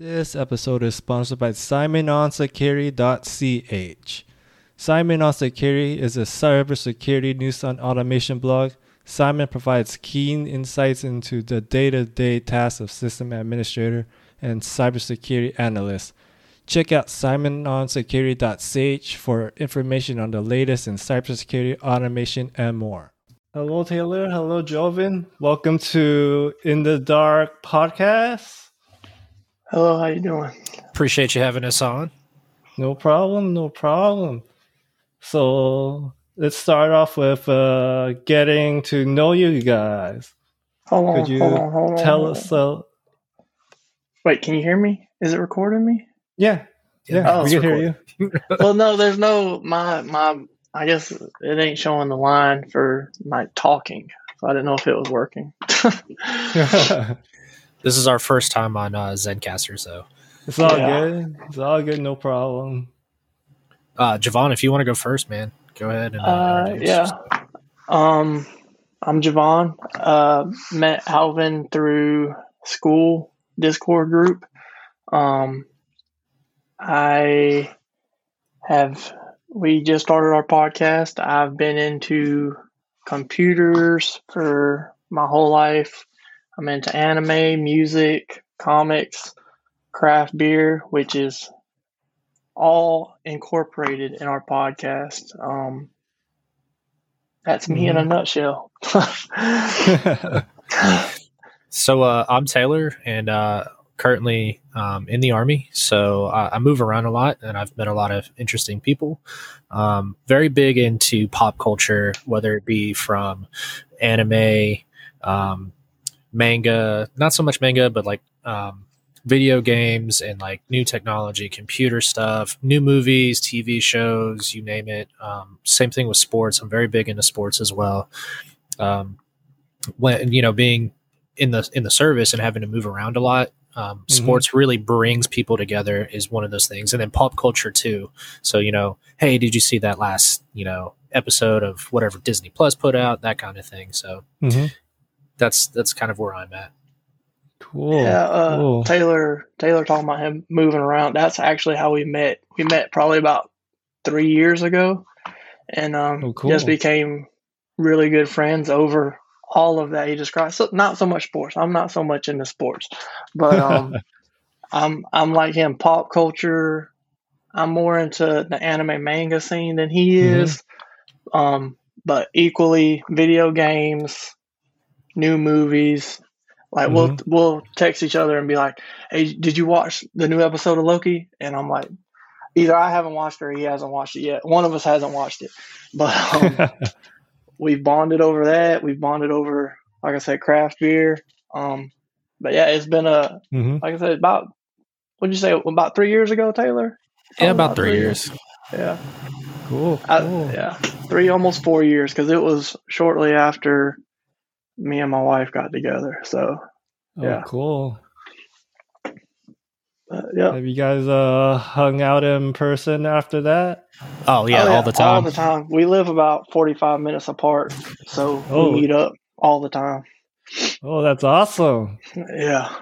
This episode is sponsored by SimonOnSecurity.ch. Simon on Security is a cybersecurity news and automation blog. Simon provides keen insights into the day-to-day tasks of system administrator and cybersecurity analyst. Check out SimonOnSecurity.ch for information on the latest in cybersecurity, automation, and more. Hello, Taylor. Hello, Javon. Welcome to In the Dark podcast. Hello, how you doing? Appreciate you having us on. No problem, no problem. So let's start off with uh, getting to know you guys. Hold on, Could you hold on, hold on, tell hold us? on. Uh, Wait, can you hear me? Is it recording me? yeah, yeah, Oh, we it's can hear you. well, no, there's no my my. I guess it ain't showing the line for my talking, so I didn't know if it was working. This is our first time on uh, Zencastr, so it's all Yeah. good. It's all good. No problem. uh, Javon, if you want to go first, man, go ahead and uh, Uh, yeah. yourself. Um, I'm Javon. Uh, met Alvin through school Discord group. Um, I have. We just started our podcast. I've been into computers for my whole life. I'm into anime, music, comics, craft beer, which is all incorporated in our podcast. Um, that's me in a nutshell. So uh, I'm Taylor, and uh, currently um, in the army. So I, I move around a lot, and I've met a lot of interesting people. Um, very big into pop culture, whether it be from anime, um, manga, not so much manga, but like um, video games and like new technology, computer stuff, new movies, TV shows, you name it. Um, same thing with sports. I'm very big into sports as well. Um, when you know being in the in the service and having to move around a lot um, Mhm. sports really brings people together is one of those things and then pop culture too so you know hey did you see that last you know episode of whatever disney plus put out that kind of thing so Mhm. That's that's kind of where i'm at Cool. yeah, uh, cool. Taylor. Taylor talking about him moving around. That's actually how we met. We met probably about three years ago, and um, Oh, cool. just became really good friends over all of that he described. So not so much sports. I'm not so much into sports, but um, I'm I'm like him. Pop culture. I'm more into the anime manga scene than he Mhm. is. Um, but equally video games, new movies. Like we'll we'll text each other and be like, "Hey, did you watch the new episode of Loki?" And I'm like, either I haven't watched it or he hasn't watched it yet. One of us hasn't watched it, but um, we've bonded over that. We've bonded over, like I said, craft beer. Um, but yeah, it's been a Mhm. like I said about what'd you say about three years ago, Taylor? yeah Probably about three years Yeah, Cool. I- cool. yeah, three almost four years because it was shortly after me and my wife got together. So Oh, yeah. cool. uh, yeah. Have you guys uh hung out in person after that? oh yeah, Oh, all the time All the time. We live about forty five minutes apart, so Oh. we meet up all the time. Oh, that's awesome. Yeah.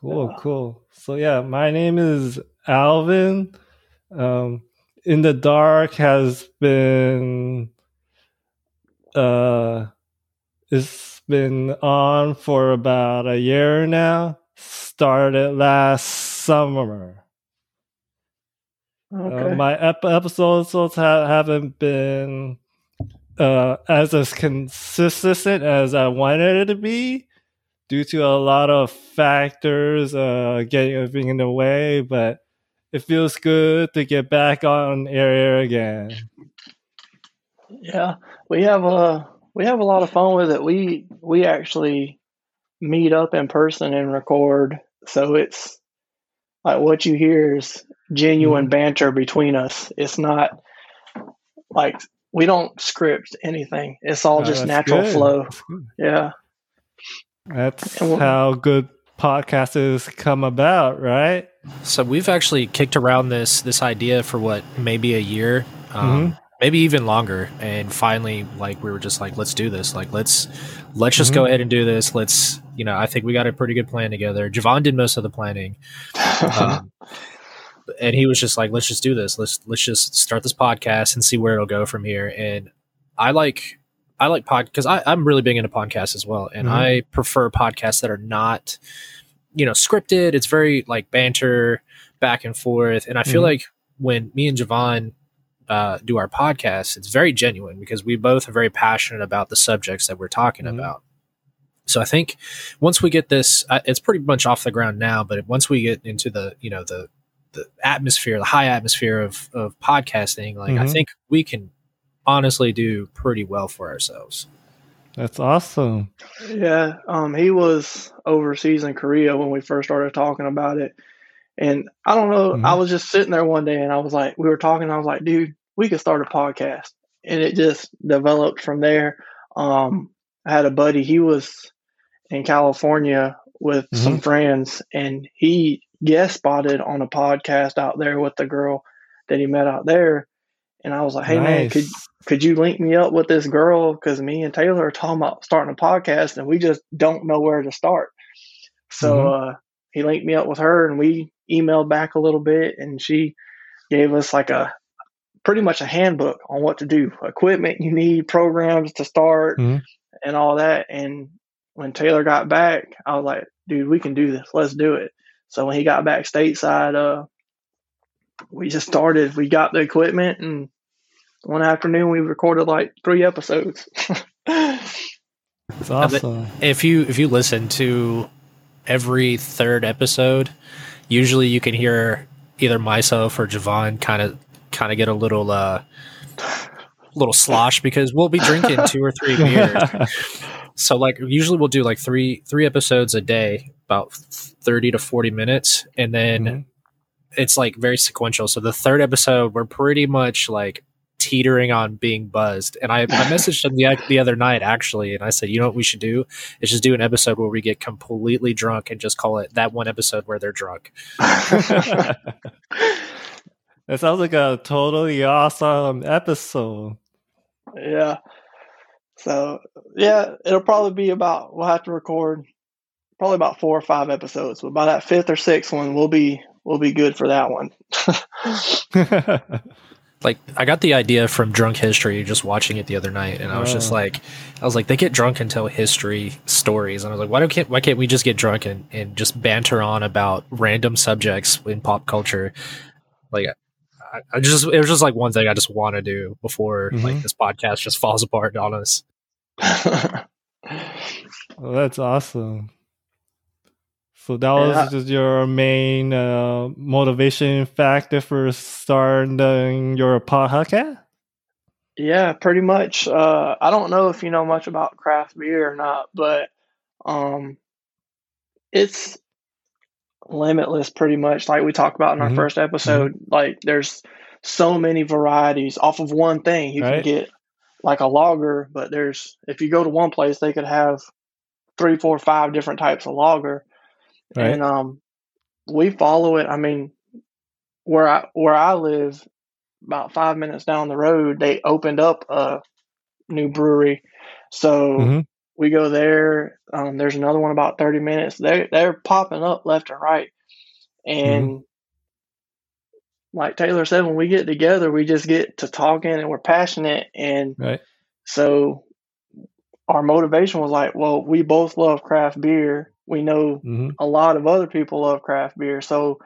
Cool, Yeah. cool. So yeah, my name is Alvin. Um, In the Dark has been uh it's been on for about a year now. Started last summer. Okay. Uh, my ep- episodes ha- haven't been uh, as as consistent as I wanted it to be due to a lot of factors uh, getting everything in the way, but it feels good to get back on air again. Yeah, we have a we have a lot of fun with it. We we actually meet up in person and record, so it's like what you hear is genuine banter between us. It's not like we don't script anything. It's all Uh, just natural good. flow. That's. Yeah, That's we'll- how good podcasters come about, right? So we've actually kicked around this this idea for what maybe a year, um, Mhm. Maybe even longer. And finally, like we were just like, let's do this. Like let's let's just mm-hmm. go ahead and do this. Let's you know, I think we got a pretty good plan together. Javon did most of the planning. Um, and he was just like, let's just do this. Let's let's just start this podcast and see where it'll go from here. And I like I like pod because I'm really big into podcasts as well, and mm-hmm. I prefer podcasts that are not, you know, scripted. It's very like banter back and forth, and I feel mm-hmm. like when me and Javon uh, do our podcast, it's very genuine because we both are very passionate about the subjects that we're talking mm-hmm. about. So I think once we get this, uh, it's pretty much off the ground now. But once we get into the you know the the atmosphere, the high atmosphere of of podcasting, like I mm-hmm. think we can honestly do pretty well for ourselves. That's awesome. Yeah, um, he was overseas in Korea when we first started talking about it, and I don't know. Mm-hmm. I was just sitting there one day, and I was like, we were talking. I was like, dude, we could start a podcast, and it just developed from there. Um, I had a buddy. He was in California with mm-hmm. some friends, and he guest spotted on a podcast out there with the girl that he met out there. And I was like, "Hey nice. man, could could you link me up with this girl? Because me and Taylor are talking about starting a podcast, and we just don't know where to start." So mm-hmm. uh, he linked me up with her, and we emailed back a little bit, and she gave us like a pretty much a handbook on what to do, equipment you need, programs to start, mm-hmm. and all that. And when Taylor got back, I was like, "Dude, we can do this. Let's do it." So when he got back stateside, uh, we just started. We got the equipment, and one afternoon we recorded like three episodes. It's awesome. If you if you listen to every third episode, usually you can hear either myself or Javon kind of kind of get a little uh little slosh because we'll be drinking two or three beers. so like usually we'll do like three three episodes a day, about thirty to forty minutes, and then mm-hmm. it's like very sequential. So the third episode we're pretty much like teetering on being buzzed. And I, I messaged him the, the other night actually, and I said, you know what we should do is just do an episode where we get completely drunk and just call it that one episode where they're drunk. that sounds like a totally awesome episode. Yeah. So yeah, it'll probably be about we'll have to record probably about four or five episodes, but by that fifth or sixth one, we'll be we'll be good for that one. like I got the idea from Drunk History just watching it the other night, and I was just oh. like, I was like, they get drunk and tell history stories, and I was like, why don't can't why can't we just get drunk and, and just banter on about random subjects in pop culture? Like, I, I just it was just like one thing I just want to do before mm-hmm. like this podcast just falls apart on us. well, that's awesome. So that was yeah. just your main uh, motivation factor for starting your podcast? Yeah, pretty much. Uh, I don't know if you know much about craft beer or not, but um, it's limitless pretty much. Like we talked about in our mm-hmm. first episode, mm-hmm. like there's so many varieties off of one thing. You right. can get like a lager, but there's if you go to one place, they could have three, four, five different types of lager Right. And um, we follow it. I mean, where I where I live, about five minutes down the road, they opened up a new brewery. So mm-hmm. we go there. Um, there's another one about thirty minutes. They they're popping up left and right, and mm-hmm. like Taylor said, when we get together, we just get to talking and we're passionate, and right. so our motivation was like, well, we both love craft beer we know mm-hmm. a lot of other people love craft beer, so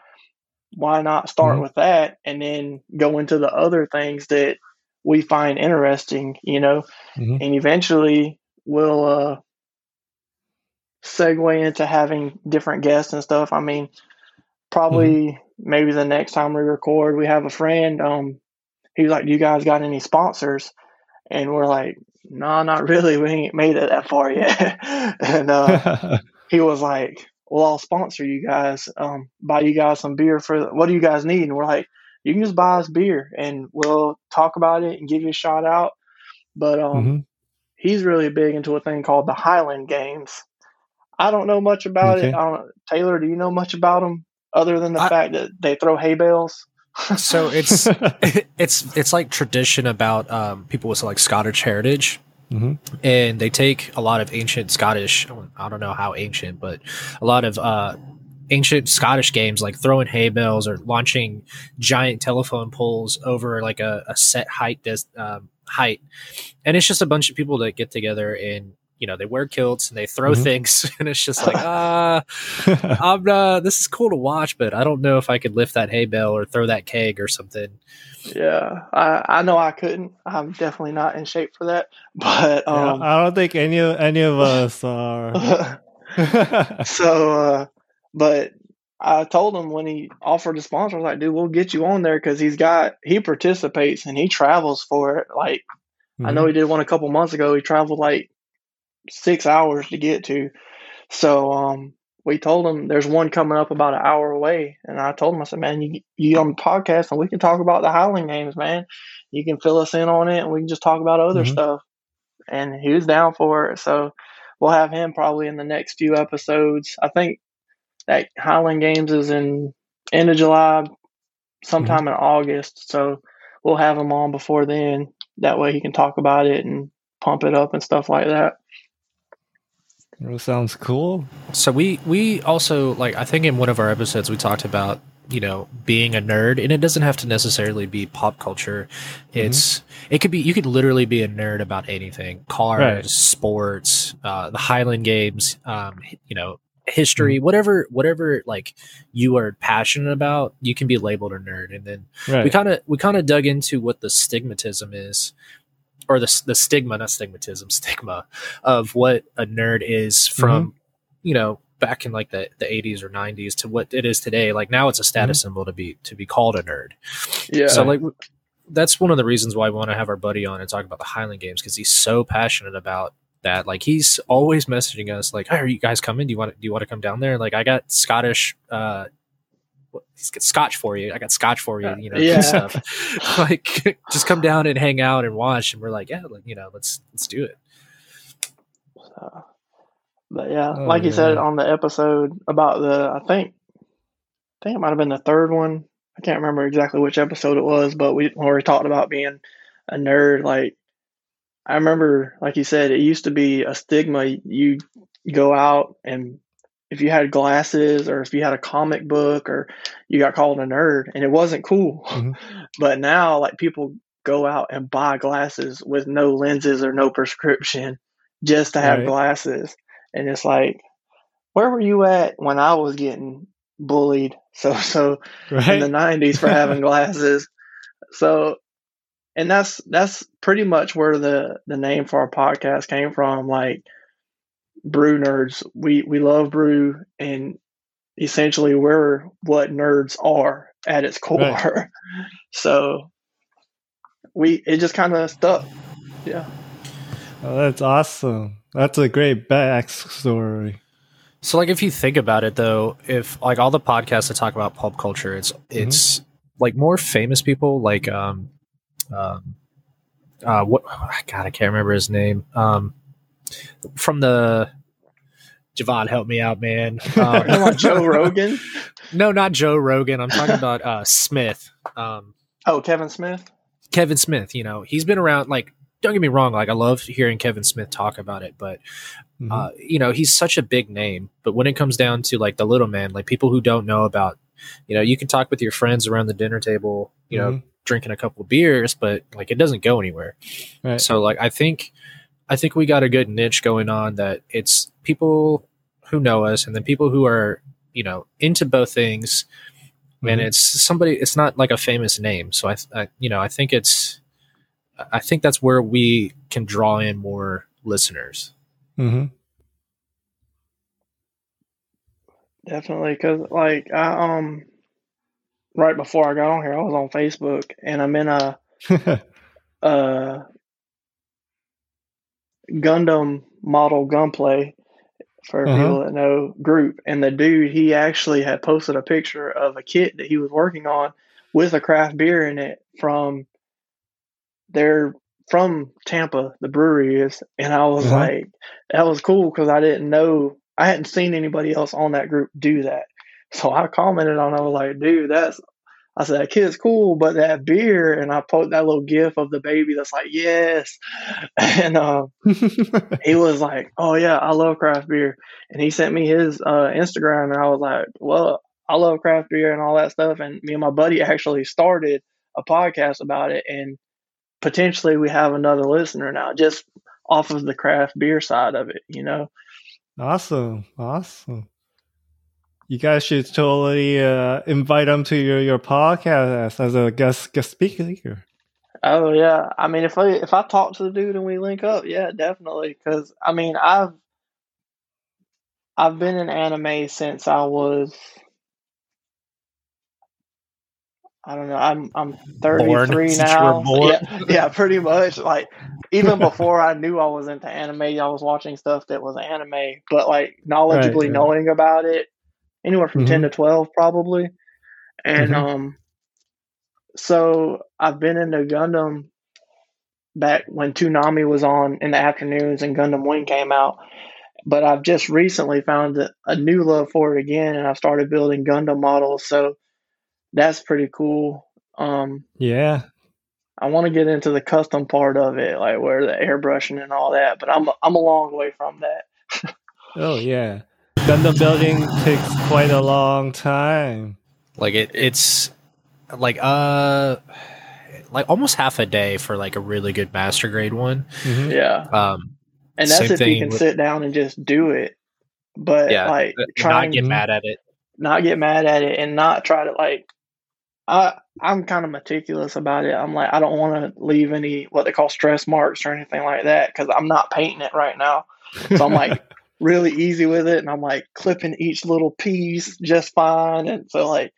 why not start mm-hmm. with that and then go into the other things that we find interesting, you know, mm-hmm. and eventually we'll uh, segue into having different guests and stuff. I mean, probably mm-hmm. maybe the next time we record, we have a friend. Um, he's like, "Do you guys got any sponsors?" And we're like, "No, nah, not really. We ain't made it that far yet." and uh, he was like, "Well, I'll sponsor you guys, um, buy you guys some beer for what do you guys need?" And we're like, "You can just buy us beer, and we'll talk about it and give you a shout out." But um, mm-hmm. he's really big into a thing called the Highland Games. I don't know much about okay. it. Taylor, do you know much about them other than the I, fact that they throw hay bales? so it's it's it's like tradition about um, people with like Scottish heritage. Mm-hmm. And they take a lot of ancient Scottish, I don't know how ancient, but a lot of uh, ancient Scottish games like throwing hay bales or launching giant telephone poles over like a, a set height des- um, height, and it's just a bunch of people that get together and you know they wear kilts and they throw mm-hmm. things, and it's just like ah, uh, I'm uh, this is cool to watch, but I don't know if I could lift that hay bale or throw that keg or something. Yeah, I, I know I couldn't. I'm definitely not in shape for that. But um, yeah, I don't think any of any of us are. so, uh, but I told him when he offered to sponsor, I was like, dude, we'll get you on there because he's got he participates and he travels for it. Like mm-hmm. I know mm-hmm. he did one a couple months ago. He traveled like six hours to get to. So um, we told him there's one coming up about an hour away, and I told him I said, man, you you on the podcast and we can talk about the Highland games, man. You can fill us in on it, and we can just talk about other mm-hmm. stuff. And he was down for it, so we'll have him probably in the next few episodes. I think that Highland Games is in end of July, sometime mm-hmm. in August. So we'll have him on before then. That way he can talk about it and pump it up and stuff like that. Sounds cool. So we we also like I think in one of our episodes we talked about you know being a nerd and it doesn't have to necessarily be pop culture it's mm-hmm. it could be you could literally be a nerd about anything cars right. sports uh, the highland games um, you know history, mm-hmm. whatever whatever like you are passionate about, you can be labeled a nerd. And then right. we kind of we kind of dug into what the stigmatism is, or the the stigma, not stigmatism, stigma of what a nerd is from, mm-hmm. you know, back in like the, the 80s or 90s to what it is today. Like now it's a status mm-hmm. symbol to be to be called a nerd. Yeah. So like that's one of the reasons why we want to have our buddy on and talk about the Highland Games because he's so passionate about that. Like he's always messaging us like, "Hey, are you guys coming? Do you want to, do you want to come down there?" Like I got Scottish uh he's got scotch for you. I got scotch for you, you know, yeah. stuff. like just come down and hang out and watch and we're like, yeah, like, you know, let's let's do it. Uh, but yeah, oh, like you said on the episode about the I think I think it might have been the third one. I can't remember exactly which episode it was, but we when we talked about being a nerd, like I remember, like you said, it used to be a stigma. You go out and if you had glasses or if you had a comic book or you got called a nerd and it wasn't cool. Mm-hmm. But now like people go out and buy glasses with no lenses or no prescription just to have right. glasses. And it's like, where were you at when I was getting bullied so so right. in the nineties for having glasses? So and that's that's pretty much where the the name for our podcast came from. Like brew nerds, we we love brew, and essentially we're what nerds are at its core. Right. so we it just kind of stuck. Yeah. Oh, that's awesome. That's a great backstory. So, like, if you think about it, though, if like all the podcasts that talk about pop culture, it's mm-hmm. it's like more famous people, like um, um, uh, what God, I can't remember his name. Um, from the Javon, help me out, man. Um, Joe Rogan? No, not Joe Rogan. I'm talking about uh, Smith. Um, oh, Kevin Smith. Kevin Smith. You know, he's been around. Like, don't get me wrong. Like, I love hearing Kevin Smith talk about it, but mm-hmm. uh, you know, he's such a big name. But when it comes down to like the little man, like people who don't know about, you know, you can talk with your friends around the dinner table. You mm-hmm. know, drinking a couple of beers, but like it doesn't go anywhere. Right. So like I think I think we got a good niche going on that it's people who know us and then people who are, you know, into both things. Mm-hmm. And it's somebody it's not like a famous name. So I, I you know, I think it's I think that's where we can draw in more listeners. Mm-hmm. Definitely, because like I um right before I got on here, I was on Facebook and I'm in a, a Gundam model Gunpla for uh-huh. people that know group. And the dude, he actually had posted a picture of a kit that he was working on with a craft beer in it from their from Tampa, the brewery is. And I was uh-huh. like, that was cool because I didn't know, I hadn't seen anybody else on that group do that. So I commented on. I was like, dude, that's. I said, that kid's cool, but that beer, and I put that little gif of the baby that's like, yes. And uh, he was like, oh, yeah, I love craft beer. And he sent me his uh, Instagram, and I was like, well, I love craft beer and all that stuff. And me and my buddy actually started a podcast about it. And potentially we have another listener now just off of the craft beer side of it, you know? Awesome. Awesome you guys should totally uh, invite them to your, your podcast as a guest guest speaker. Oh yeah, I mean if I if I talk to the dude and we link up, yeah, definitely. Because I mean I've I've been in anime since I was I don't know. I'm I'm 33 now. Yeah, yeah, pretty much. Like even before I knew I was into anime, I was watching stuff that was anime, but like knowledgeably right, right. knowing about it anywhere from mm-hmm. 10 to 12 probably. And mm-hmm. um so I've been into Gundam back when Toonami was on in the afternoons and Gundam Wing came out. But I've just recently found a new love for it again and I've started building Gundam models. So that's pretty cool. Um Yeah. I want to get into the custom part of it, like where the airbrushing and all that, but I'm I'm a long way from that. oh yeah. Gundam building takes quite a long time. Like it, it's like uh, like almost half a day for like a really good master grade one. Mm-hmm. Yeah. Um, and that's if you can with, sit down and just do it. But yeah, like trying not get mad at it, not get mad at it, and not try to like. I I'm kind of meticulous about it. I'm like I don't want to leave any what they call stress marks or anything like that because I'm not painting it right now. So I'm like really easy with it and I'm like clipping each little piece just fine. And so like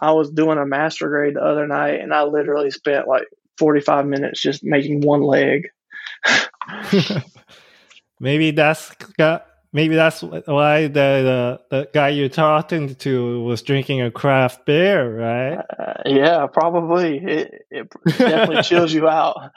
I was doing a master grade the other night and I literally spent like 45 minutes just making one leg. maybe that's maybe that's why the, the, the guy you're talking to was drinking a craft beer, right? Uh, yeah, probably. It, it definitely chills you out.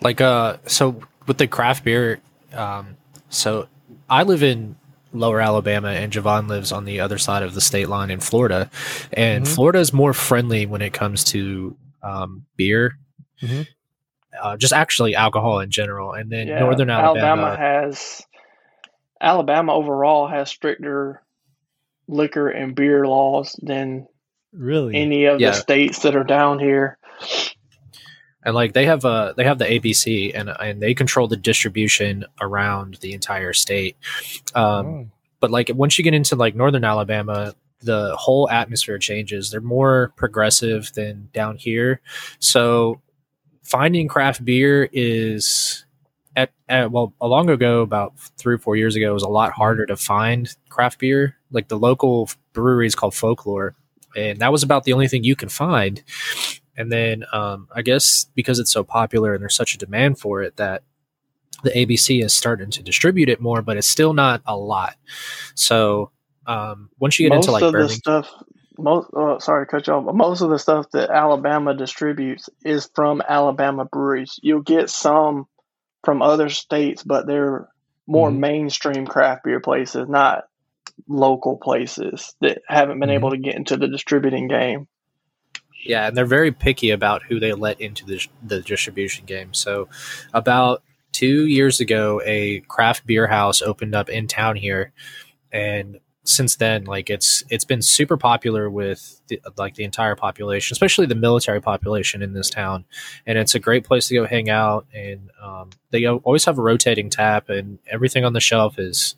Like uh, so with the craft beer, um, so I live in lower Alabama and Javon lives on the other side of the state line in Florida. And mm-hmm. Florida is more friendly when it comes to um, beer. Mm-hmm. Uh, just actually alcohol in general. And then yeah, Northern Alabama, Alabama has Alabama overall has stricter liquor and beer laws than really any of yeah. the states that are down here and like they have a they have the ABC and and they control the distribution around the entire state. Um, oh. But like once you get into like northern Alabama, the whole atmosphere changes. They're more progressive than down here, so finding craft beer is at, at, well a long ago about three or four years ago it was a lot harder to find craft beer like the local brewery is called folklore and that was about the only thing you can find and then um, I guess because it's so popular and there's such a demand for it that the ABC is starting to distribute it more, but it's still not a lot. So um, once you get most into like of the stuff, most oh, sorry to cut you off, but most of the stuff that Alabama distributes is from Alabama breweries. You'll get some from other states, but they're more mm-hmm. mainstream craft beer places, not local places that haven't been mm-hmm. able to get into the distributing game. Yeah, and they're very picky about who they let into the, the distribution game. So, about two years ago, a craft beer house opened up in town here, and since then, like it's it's been super popular with the, like the entire population, especially the military population in this town, and it's a great place to go hang out. And um, they always have a rotating tap, and everything on the shelf is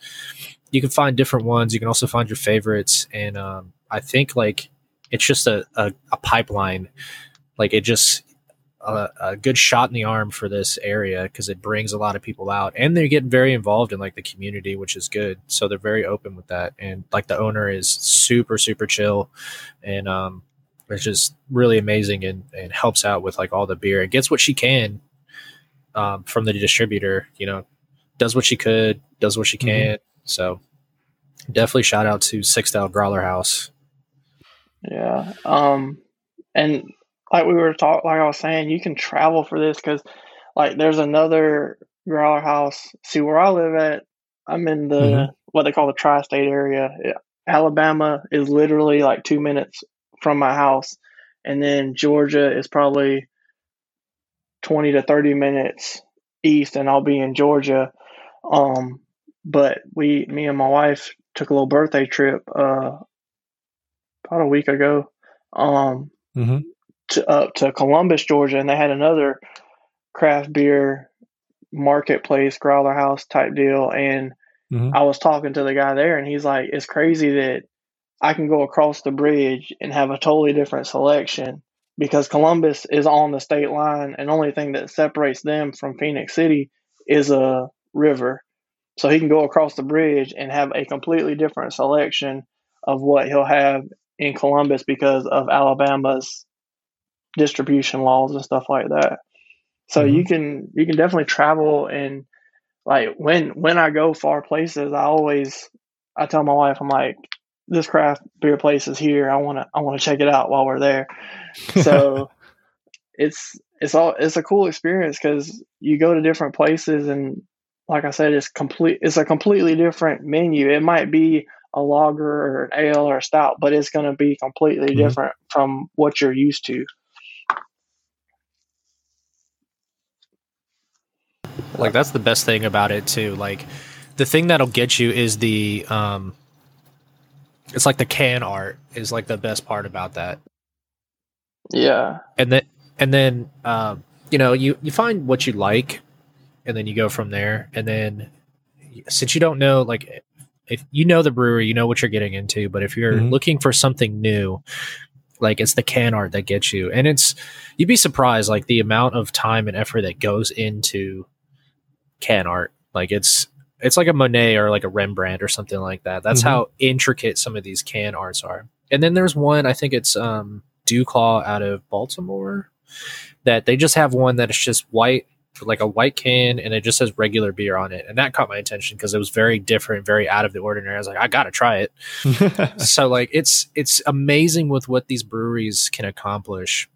you can find different ones. You can also find your favorites, and um, I think like it's just a, a, a pipeline. Like it just a, a, good shot in the arm for this area because it brings a lot of people out and they're getting very involved in like the community, which is good. So they're very open with that. And like the owner is super, super chill and um it's just really amazing and, and helps out with like all the beer. and gets what she can um, from the distributor, you know, does what she could, does what she mm-hmm. can. Mm-hmm. So definitely shout out to Six Style Growler House. Yeah. Um, and like we were talking, like I was saying, you can travel for this because, like, there's another growler house. See where I live at. I'm in the mm-hmm. what they call the tri-state area. Alabama is literally like two minutes from my house, and then Georgia is probably twenty to thirty minutes east, and I'll be in Georgia. Um, but we, me and my wife, took a little birthday trip uh, about a week ago um, Mm-hmm. to up to Columbus, Georgia, and they had another craft beer marketplace, growler house type deal. And Mhm. I was talking to the guy there, and he's like, "It's crazy that I can go across the bridge and have a totally different selection because Columbus is on the state line, and only thing that separates them from Phenix City is a river. So he can go across the bridge and have a completely different selection of what he'll have in Columbus because of Alabama's distribution laws and stuff like that. So Mhm. you can you can definitely travel and like when when I go far places, I always I tell my wife I'm like this craft beer place is here. I want to I want to check it out while we're there. So it's it's all it's a cool experience because you go to different places and like I said, it's complete. It's a completely different menu. It might be a lager or an ale or a stout, but it's going to be completely Mhm. different from what you're used to. Like that's the best thing about it too. Like the thing that'll get you is the um it's like the can art is like the best part about that. Yeah, And then and then um you know, you you find what you like and then you go from there and then since you don't know like if you know the brewery, you know what you're getting into, but if you're Mhm. looking for something new, like it's the can art that gets you. And it's you'd be surprised like the amount of time and effort that goes into can art. Like it's it's like a Monet or like a Rembrandt or something like that. That's Mhm. how intricate some of these can arts are. And then there's one, I think it's um Dewclaw out of Baltimore that they just have one that is just white like a white can and it just says regular beer on it. And that caught my attention because it was very different, very out of the ordinary. I was like, I gotta try it so like it's it's amazing with what these breweries can accomplish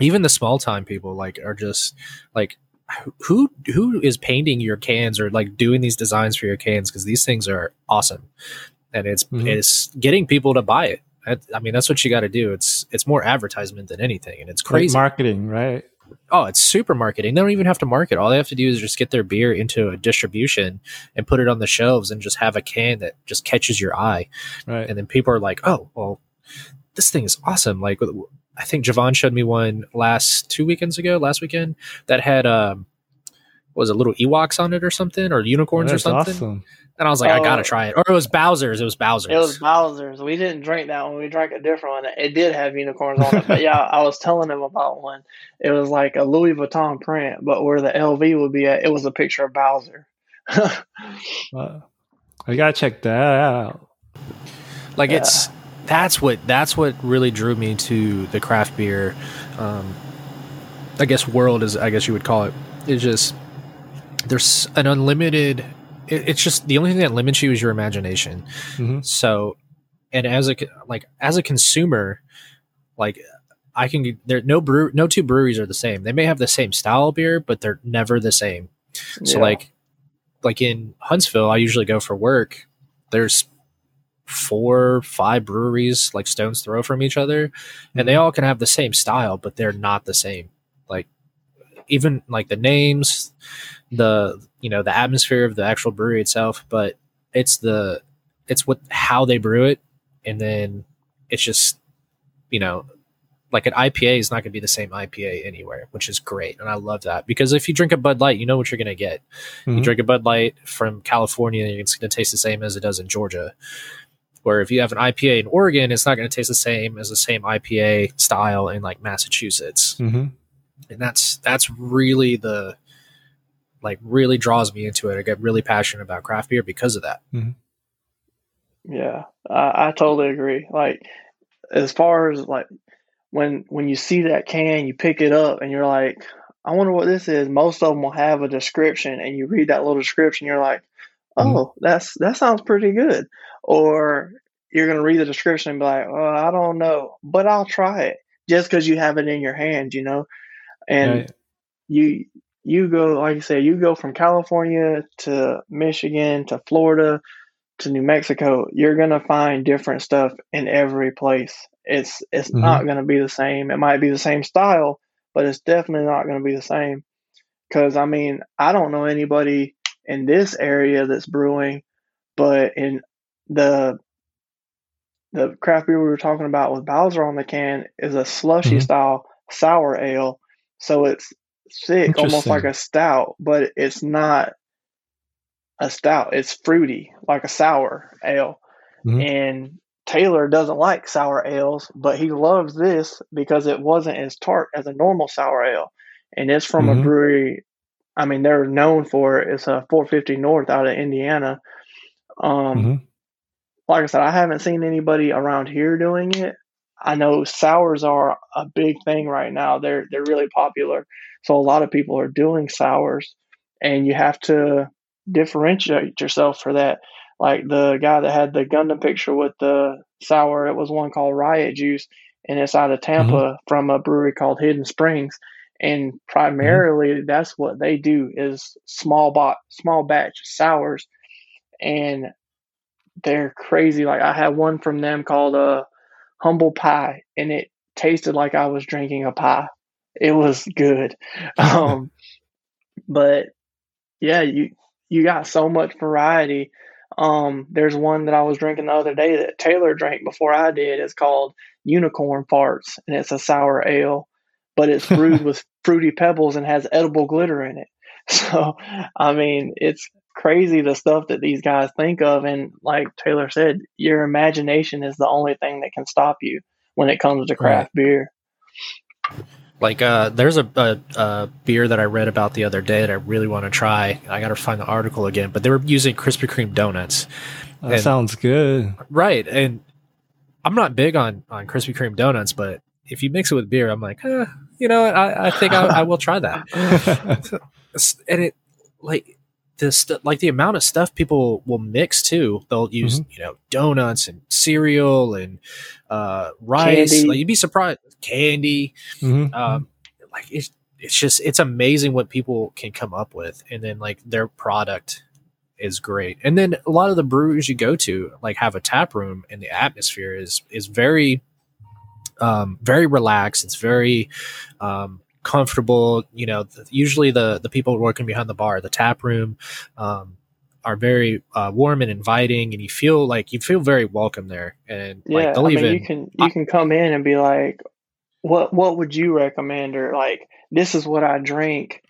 even the small time people like are just like who who is painting your cans or like doing these designs for your cans because these things are awesome and it's Mhm. it's getting people to buy it I, mean that's what you got to do it's it's more advertisement than anything and it's Great crazy marketing, right? Oh it's super marketing they don't even have to market all they have to do is just get their beer into a distribution and put it on the shelves and just have a can that just catches your eye Right. and then people are like, "Oh, well, this thing is awesome!" Like, I think Javon showed me one last two weekends ago, last weekend that had um, what was a little Ewoks on it or something, or unicorns or That's something. awesome. And I was like, I Oh. gotta try it. Or it was Bowser's. It was Bowser's. it was Bowser's. We didn't drink that one. We drank a different one. It did have unicorns on it. But yeah, I was telling him about one. It was like a Louis Vuitton print, but where the LV would be at, it was a picture of Bowser. Uh, I gotta check that out. like Yeah. it's that's what that's what really drew me to the craft beer um i guess world is i guess you would call it it's just there's an unlimited it, it's just the only thing that limits you is your imagination Mhm. so and as a like as a consumer like i can there no brew no two breweries are the same they may have the same style of beer but they're never the same so Yeah. like like in Huntsville, I usually go for work. There's four, five breweries like stones throw from each other, and they all can have the same style, but they're not the same. Like even like the names, the you know, the atmosphere of the actual brewery itself, but it's the it's what how they brew it, and then it's just you know like an IPA is not going to be the same IPA anywhere, which is great, and I love that because if you drink a Bud Light, you know what you're going to get. You Mhm. drink a Bud Light from California, it's going to taste the same as it does in Georgia. Where if you have an IPA in Oregon, it's not going to taste the same as the same IPA style in like Massachusetts, Mhm. and that's that's really the like really draws me into it. I get really passionate about craft beer because of that. Mm-hmm. Yeah, I, I totally agree. Like, as far as like when when you see that can, you pick it up and you're like, I wonder what this is. Most of them will have a description, and you read that little description, you're like, mm-hmm. oh, that's that sounds pretty good. Or you're gonna read the description and be like, oh, I don't know, but I'll try it just because you have it in your hand, you know. And Right. you you go like I say, you go from California to Michigan to Florida to New Mexico, you're gonna find different stuff in every place. It's it's mm-hmm. not gonna be the same. It might be the same style, but it's definitely not gonna be the same. Because I mean, I don't know anybody in this area that's brewing, but in the the craft beer we were talking about with Bowser on the can is a slushy mm-hmm. style sour ale. So it's thick, almost like a stout, but it's not a stout. It's fruity, like a sour ale. Mm-hmm. And Taylor doesn't like sour ales, but he loves this because it wasn't as tart as a normal sour ale. And it's from mm-hmm. a brewery. I mean, they're known for it. It's a 450 North out of Indiana. Um, mm-hmm. Like I said, I haven't seen anybody around here doing it. I know sours are a big thing right now. They're they're really popular. So a lot of people are doing sours, and you have to differentiate yourself for that. Like the guy that had the Gundam picture with the sour, it was one called Riot Juice, and it's out of Tampa mm-hmm. from a brewery called Hidden Springs. And primarily, mm-hmm. that's what they do is small bot small batch sours, and they're crazy. Like I had one from them called a uh, Humble Pie, and it tasted like I was drinking a pie. It was good, um, but yeah, you you got so much variety. Um, there's one that I was drinking the other day that Taylor drank before I did. It's called Unicorn Farts, and it's a sour ale, but it's brewed with fruity pebbles and has edible glitter in it. So, I mean, it's crazy the stuff that these guys think of. And like Taylor said, your imagination is the only thing that can stop you when it comes to craft right. beer. Like, uh, there's a, a, a, beer that I read about the other day that I really want to try. I got to find the article again, but they were using Krispy Kreme donuts. That and, sounds good. Right. And I'm not big on, on Krispy Kreme donuts, but if you mix it with beer, I'm like, eh, you know, I, I think I, I will try that. and it, like, this like the amount of stuff people will mix too. They'll use mm-hmm. you know donuts and cereal and uh, rice. Like, you'd be surprised. Candy, mm-hmm. um, like it's it's just it's amazing what people can come up with, and then like their product is great. And then a lot of the breweries you go to like have a tap room, and the atmosphere is is very um, very relaxed. It's very um, comfortable. You know, usually the the people working behind the bar, the tap room, um, are very uh, warm and inviting, and you feel like you feel very welcome there. And yeah, like, I mean, even, you can you can come in and be like, what what would you recommend, or like this is what I drink.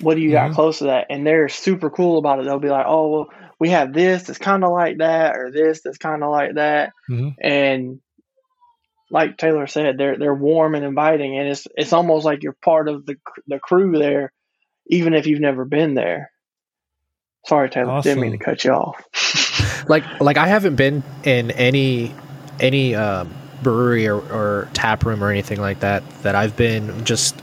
What do you mm-hmm. got close to that? And they're super cool about it. They'll be like, oh well, we have this that's kind of like that, or this that's kind of like that, mm-hmm. and like Taylor said, they're they're warm and inviting, and it's it's almost like you're part of the the crew there, even if you've never been there. Sorry, Taylor, awesome. didn't mean to cut you off. like like I haven't been in any any um, brewery or, or tap room or anything like that that I've been just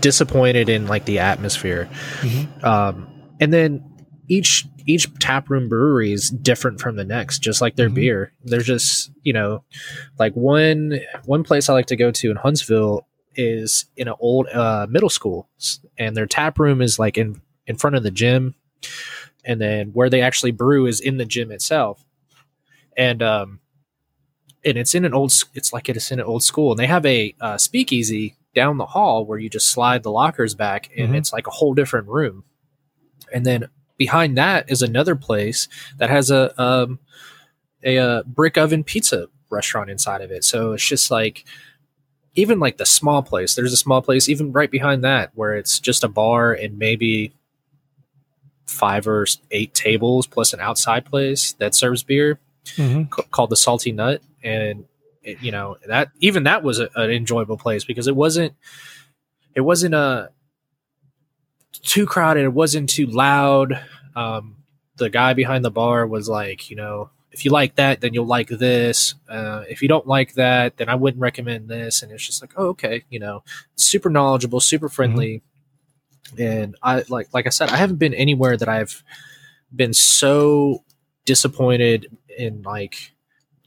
disappointed in like the atmosphere. Mm-hmm. Um, and then each each tap room brewery is different from the next, just like their mm-hmm. beer. They're just you know, like one one place I like to go to in Huntsville is in an old uh, middle school, and their tap room is like in in front of the gym, and then where they actually brew is in the gym itself, and um, and it's in an old it's like it's in an old school, and they have a uh, speakeasy down the hall where you just slide the lockers back, and mm-hmm. it's like a whole different room, and then behind that is another place that has a um, a, a uh, brick oven pizza restaurant inside of it. So it's just like even like the small place. There's a small place even right behind that where it's just a bar and maybe five or eight tables plus an outside place that serves beer mm-hmm. c- called the Salty Nut, and it, you know that even that was a, an enjoyable place because it wasn't it wasn't a uh, too crowded. It wasn't too loud. Um, the guy behind the bar was like, you know, if you like that, then you'll like this. Uh, if you don't like that, then I wouldn't recommend this. And it's just like, oh, okay, you know, super knowledgeable, super friendly. Mm-hmm. And I like, like I said, I haven't been anywhere that I've been so disappointed in like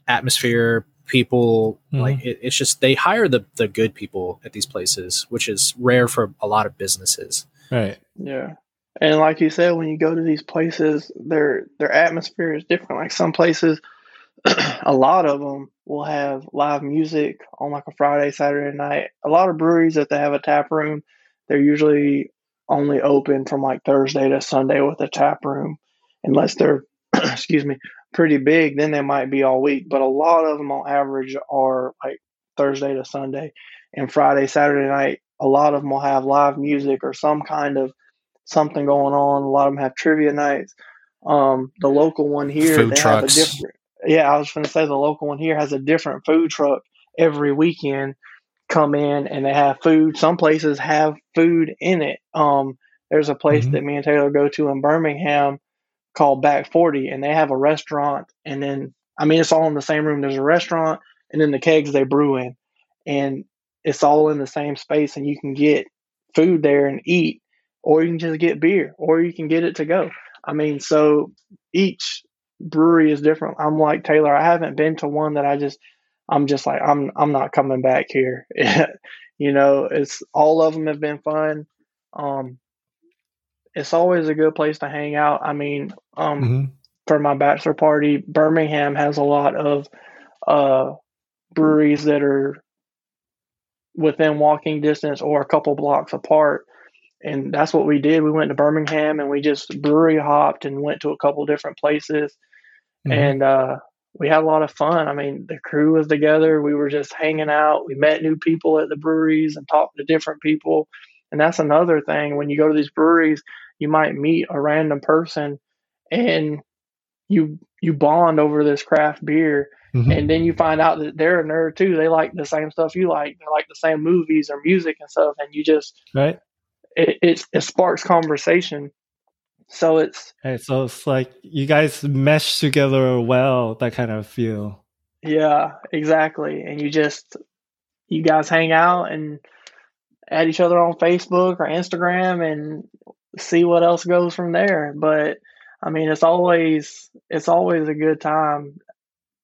atmosphere, people. Mm-hmm. Like it, it's just they hire the the good people at these places, which is rare for a lot of businesses. Right. Yeah. And like you said, when you go to these places, their their atmosphere is different. Like some places, a lot of them will have live music on like a Friday, Saturday night. A lot of breweries that they have a tap room, they're usually only open from like Thursday to Sunday with a tap room, unless they're excuse me pretty big. Then they might be all week. But a lot of them on average are like Thursday to Sunday, and Friday, Saturday night. A lot of them will have live music or some kind of something going on. A lot of them have trivia nights. Um, the local one here, Food they trucks. have a different. Yeah, I was going to say the local one here has a different food truck every weekend. Come in and they have food. Some places have food in it. Um, there's a place Mhm. that me and Taylor go to in Birmingham called Back 40, and they have a restaurant. And then, I mean, it's all in the same room. There's a restaurant, and then the kegs they brew in, and it's all in the same space. And you can get food there and eat, or you can just get beer, or you can get it to go. I mean, so each brewery is different. I'm like Taylor. I haven't been to one that I just, I'm just like, I'm, I'm not coming back here. you know, it's all of them have been fun. Um, it's always a good place to hang out. I mean, um, hmm for my bachelor party, Birmingham has a lot of uh, breweries that are within walking distance or a couple blocks apart. And that's what we did. We went to Birmingham and we just brewery hopped and went to a couple different places. Mhm. And uh, we had a lot of fun. I mean, the crew was together. We were just hanging out. We met new people at the breweries and talked to different people. And that's another thing. When you go to these breweries, you might meet a random person and you you bond over this craft beer Mhm. and then you find out that they're a nerd too. They like the same stuff you like. They like the same movies or music and stuff. And you just right. it it, it sparks conversation. So it's Right. So it's like you guys mesh together well. That kind of feel. yeah, exactly. And you just you guys hang out and add each other on Facebook or Instagram and see what else goes from there. But I mean, it's always it's always a good time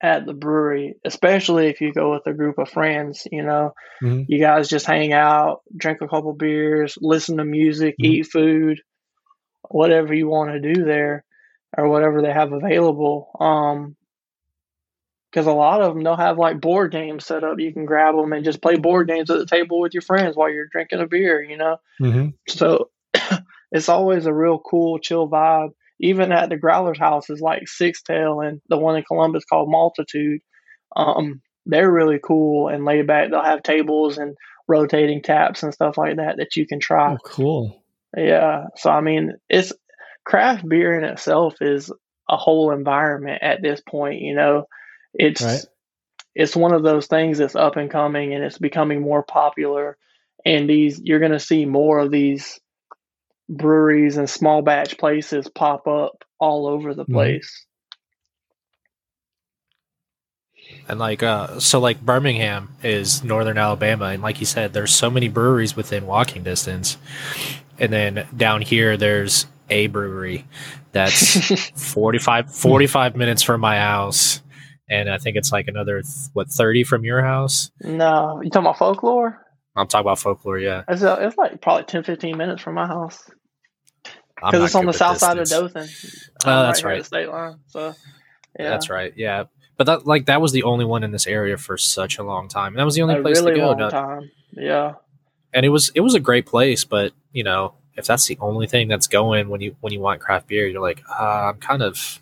at the brewery, especially if you go with a group of friends. You know, Mhm. you guys just hang out, drink a couple beers, listen to music, Mhm. eat food, whatever you want to do there, or whatever they have available. Um, because a lot of them they'll have like board games set up. You can grab them and just play board games at the table with your friends while you're drinking a beer. You know, Mhm. so it's always a real cool, chill vibe. Even at the Growler's house is like Sixtail and the one in Columbus called Multitude. Um, they're really cool and laid back. They'll have tables and rotating taps and stuff like that that you can try. Oh, cool. Yeah. So I mean, it's craft beer in itself is a whole environment at this point. You know, it's Right. it's one of those things that's up and coming and it's becoming more popular. And these you're going to see more of these breweries and small batch places pop up all over the Mhm. place. And like, uh, so like Birmingham is northern Alabama, and like you said, there's so many breweries within walking distance. And then down here, there's a brewery that's 45, 45 minutes from my house, and I think it's like another what thirty from your house. no, you talking about folklore? I'm talking about folklore, yeah. It's, uh, it's like probably 10, 15 minutes from my house because it's on the with south side of distance. Dothan. Oh, I'm that's here at right. the state line. So yeah, That's right, yeah. But that like that was the only one in this area for such a long time, and that was the only a place really to go. long Now- time. Yeah. and it was it was a great place but you know if that's the only thing that's going when you when you want craft beer you're like uh, i'm kind of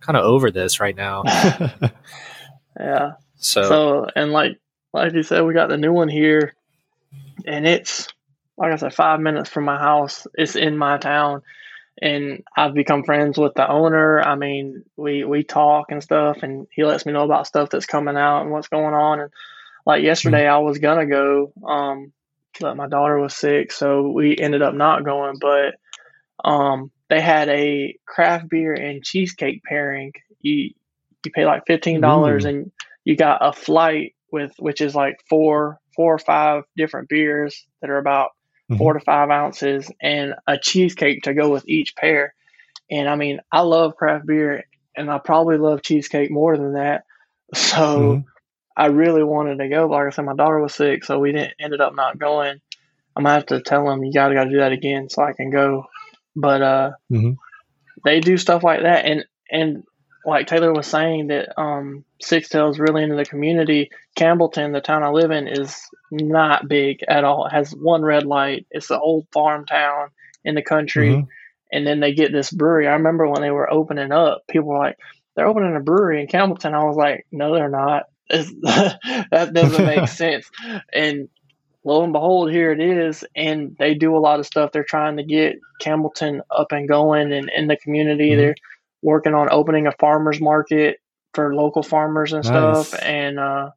kind of over this right now Yeah. so, So and like like you said, we got the new one here, and it's like I said, five minutes from my house. It's in my town, and I've become friends with the owner. I mean, we we talk and stuff, and he lets me know about stuff that's coming out and what's going on. And like yesterday, I was gonna go, um, but my daughter was sick, so we ended up not going. But um, they had a craft beer and cheesecake pairing. You you pay like fifteen dollars and you got a flight with which is like four four or five different beers that are about Mhm. four to five ounces and a cheesecake to go with each pair. And I mean, I love craft beer and I probably love cheesecake more than that. So Mhm. I really wanted to go. But like I said, my daughter was sick, so we didn't ended up not going. I'm gonna have to tell him you gotta gotta do that again so I can go but uh, Mhm. they do stuff like that, and and like Taylor was saying that um, Sixtail is really into the community. Campbellton, the town I live in, is not big at all. It has one red light. It's an old farm town in the country, Mhm. and then they get this brewery. I remember when they were opening up, people were like, "They're opening a brewery in Campbellton." I was like, "No, they're not. That doesn't make sense." And lo and behold, here it is. And they do a lot of stuff. They're trying to get Campbellton up and going and in the community. Mhm. They're working on opening a farmers market for local farmers and stuff. And uh,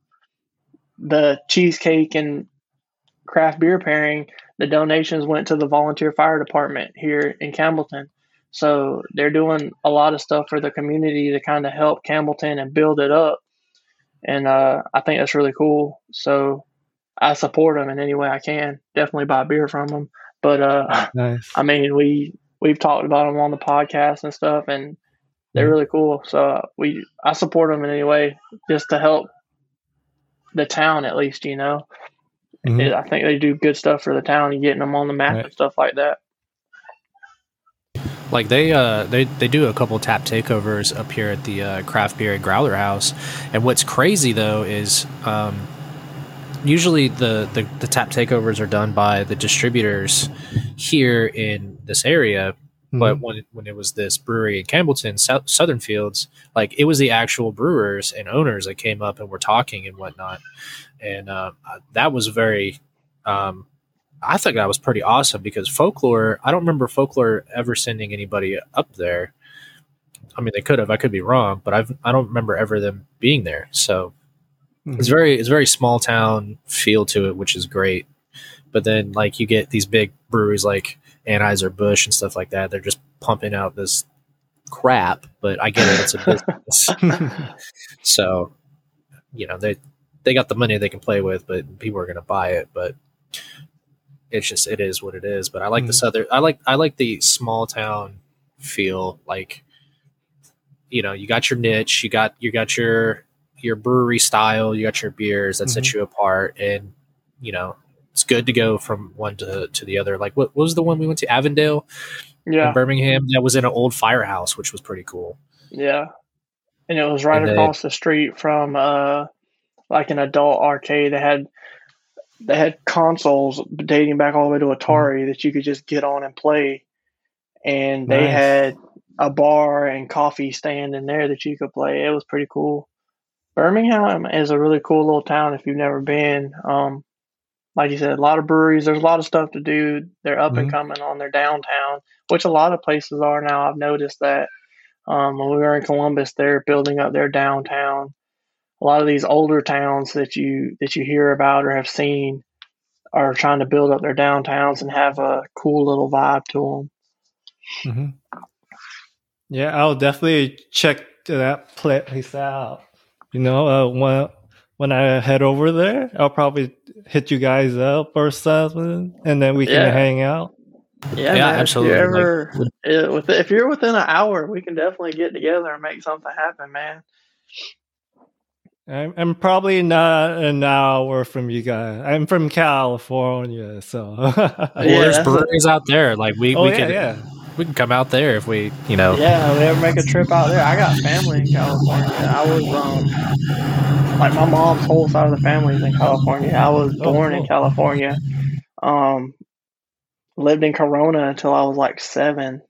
the cheesecake and craft beer pairing, the donations went to the volunteer fire department here in Campbellton. So they're doing a lot of stuff for the community to kind of help Campbellton and build it up. And uh, I think that's really cool. So I support them in any way I can. Definitely buy beer from them. But uh, Nice. I mean, we we've talked about them on the podcast and stuff, and they're Mhm. really cool. So uh, we I support them in any way just to help the town at least. You know, Mhm. It- I think they do good stuff for the town and getting them on the map Right. and stuff like that. Like they uh they they do a couple tap takeovers up here at the uh, craft beer and growler house, and what's crazy though is um, usually the, the the tap takeovers are done by the distributors here in this area, but Mhm. when it, when it was this brewery in Campbellton, South, Southern Fields, like it was the actual brewers and owners that came up and were talking and whatnot, and uh, that was very. Um, I think that was pretty awesome because folklore. I don't remember folklore ever sending anybody up there. I mean, they could have. I could be wrong, but I've I don't remember ever them being there. So it's Mhm. very it's very small town feel to it, which is great. But then like you get these big breweries like Anheuser Busch and stuff like that. They're just pumping out this crap. But I get it; it's a business. so you know they they got the money they can play with, but people are going to buy it. But it's just it is what it is. But I like the Mhm. southern. I like I like the small town feel. Like you know, you got your niche, you got you got your your brewery style, you got your beers that set you apart, and you know it's good to go from one to to the other. Like what, what was the one we went to Avondale Yeah, in Birmingham that was in an old firehouse, which was pretty cool. yeah. And it was right And they- across the street from uh, like an adult arcade. that had they had consoles dating back all the way to Atari that you could just get on and play. And they Nice. had a bar and coffee stand in there that you could play. It was pretty cool. Birmingham is a really cool little town if you've never been. Um, like you said, a lot of breweries. There's a lot of stuff to do. They're up and Mhm. coming on their downtown, which a lot of places are now. I've noticed that. Um, when we were in Columbus, they're building up their downtown. A lot of these older towns that you that you hear about or have seen are trying to build up their downtowns and have a cool little vibe to them. Mhm. Yeah, I'll definitely check that place out. You know, uh, when when I head over there, I'll probably hit you guys up or something, and then we can Yeah. hang out. Yeah, Yeah, man, absolutely. If you're, ever, uh, if you're within an hour, we can definitely get together and make something happen, man. I'm, I'm probably not an hour from you guys. I'm from California, so. Well, Yeah, there's that's a- breweries out there. Like we, oh we yeah, could yeah. We can come out there if we you know Yeah, we ever make a trip out there. I got family in California. I was um like my mom's whole side of the family is in California. I was Oh, born in. California. Um lived in Corona until I was like seven.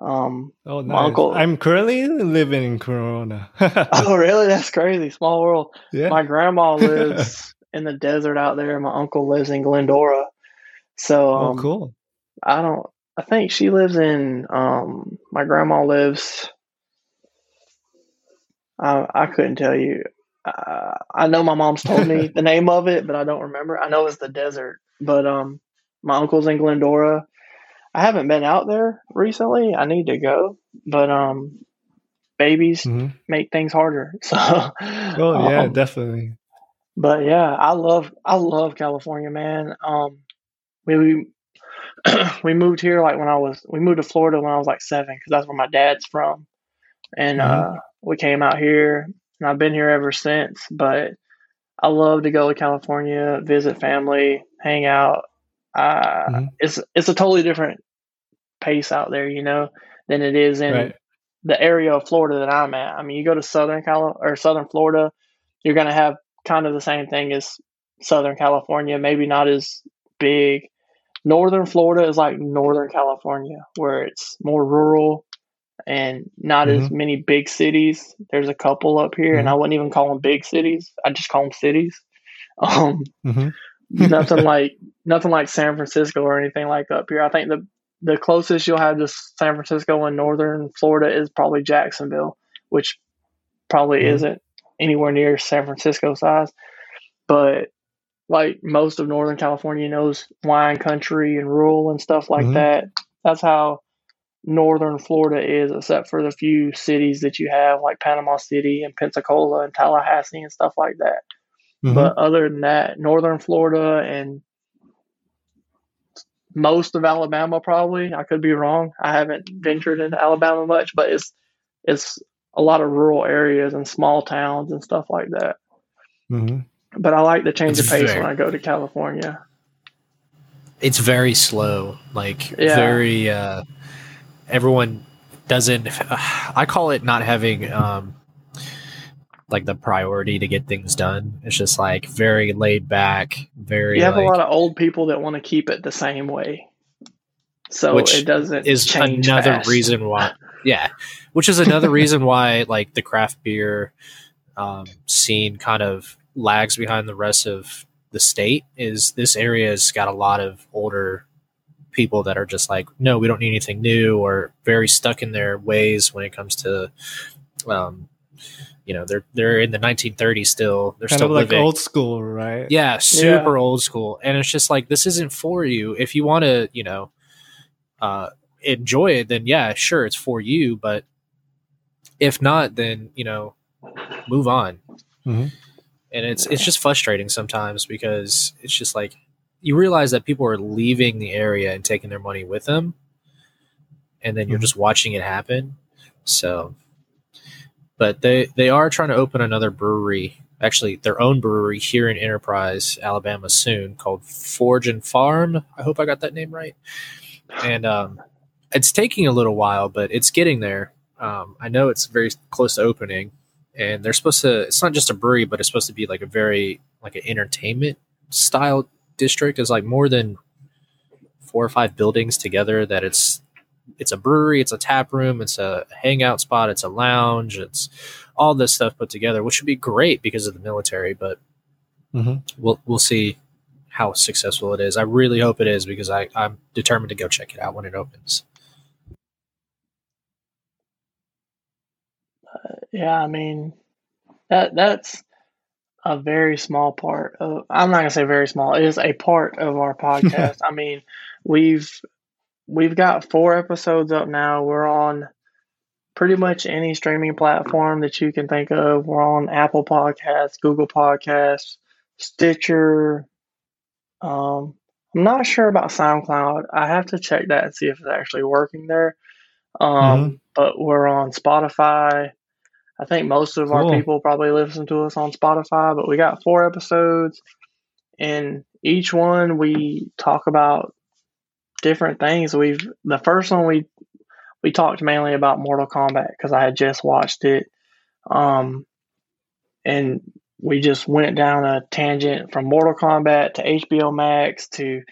Um Oh, nice. My uncle- I'm currently living in Corona. oh really? That's crazy. Small world. yeah. My grandma lives in the desert out there. My uncle lives in Glendora. So oh, um, cool. I don't. I think she lives in. Um, my grandma lives. I I couldn't tell you. Uh, I know my mom's told me the name of it, but I don't remember. I know it's the desert, but um, my uncle's in Glendora. I haven't been out there recently. I need to go, but um, babies Mhm. make things harder. So, Oh yeah, um, definitely. but yeah, I love I love California, man. Um, we we, we moved here like when I was we moved to Florida when I was like seven because that's where my dad's from, and uh, we came out here and I've been here ever since. But I love to go to California, visit family, hang out. Uh, Mhm. It's it's a totally different pace out there, you know, than it is in Right. the area of Florida that I'm at. I mean, you go to Southern Cal or Southern Florida, you're going to have kind of the same thing as Southern California, maybe not as big. Northern Florida is like Northern California, where it's more rural and not as many big cities. There's a couple up here, and I wouldn't even call them big cities. I just call them cities. Um, hmm nothing like nothing like San Francisco or anything like up here. I think the the closest you'll have to San Francisco in northern Florida is probably Jacksonville, which probably Mhm. isn't anywhere near San Francisco size. But like most of Northern California knows wine country and rural and stuff like Mhm. that. That's how northern Florida is, except for the few cities that you have, like Panama City and Pensacola and Tallahassee and stuff like that. Mhm. But other than that, northern Florida and most of Alabama probably. I could be wrong. I haven't ventured into Alabama much, but it's it's a lot of rural areas and small towns and stuff like that. Mhm. But I like the change It's of pace very- when I go to California. it's very slow like Yeah. very uh everyone doesn't i call it not having um like the priority to get things done it's just like very laid back very You have like, a lot of old people that want to keep it the same way. So Which it doesn't is change another fast. reason why yeah which is another reason why like the craft beer um, scene kind of lags behind the rest of the state is this area has got a lot of older people that are just like no we don't need anything new or very stuck in their ways when it comes to um, you know they're they're in the 1930s still they're Kind still of like living old school, right? yeah, super old school. And it's just like this isn't for you. If you want to, you know, uh enjoy it, then yeah, sure, it's for you. But if not, then you know, move on. Mhm. And it's it's just frustrating sometimes because it's just like you realize that people are leaving the area and taking their money with them, and then you're Mhm. just watching it happen. So, but they they are trying to open another brewery actually their own brewery here in Enterprise, Alabama soon called Forge and Farm. I hope I got that name right. And um, it's taking a little while, but it's getting there. Um, I know it's very close to opening, and they're supposed to. It's not just a brewery, but it's supposed to be like a very like an entertainment style district. Is like more than four or five buildings together. That it's it's a brewery, it's a tap room, it's a hangout spot, it's a lounge, it's all this stuff put together, which would be great because of the military. But Mhm. we'll we'll see how successful it is. I really hope it is because I I'm determined to go check it out when it opens. Yeah, I mean that that's a very small part of I'm not gonna say very small, it is a part of our podcast. I mean, we've we've got four episodes up now. We're on pretty much any streaming platform that you can think of. We're on Apple Podcasts, Google Podcasts, Stitcher. Um, I'm not sure about SoundCloud. I have to check that and see if it's actually working there. Um, But we're on Spotify. I think most of our people probably listen to us on Spotify, but we got four episodes. And each one we talk about different things. We've the first one we we talked mainly about Mortal Kombat because I had just watched it. Um, and we just went down a tangent from Mortal Kombat to HBO Max to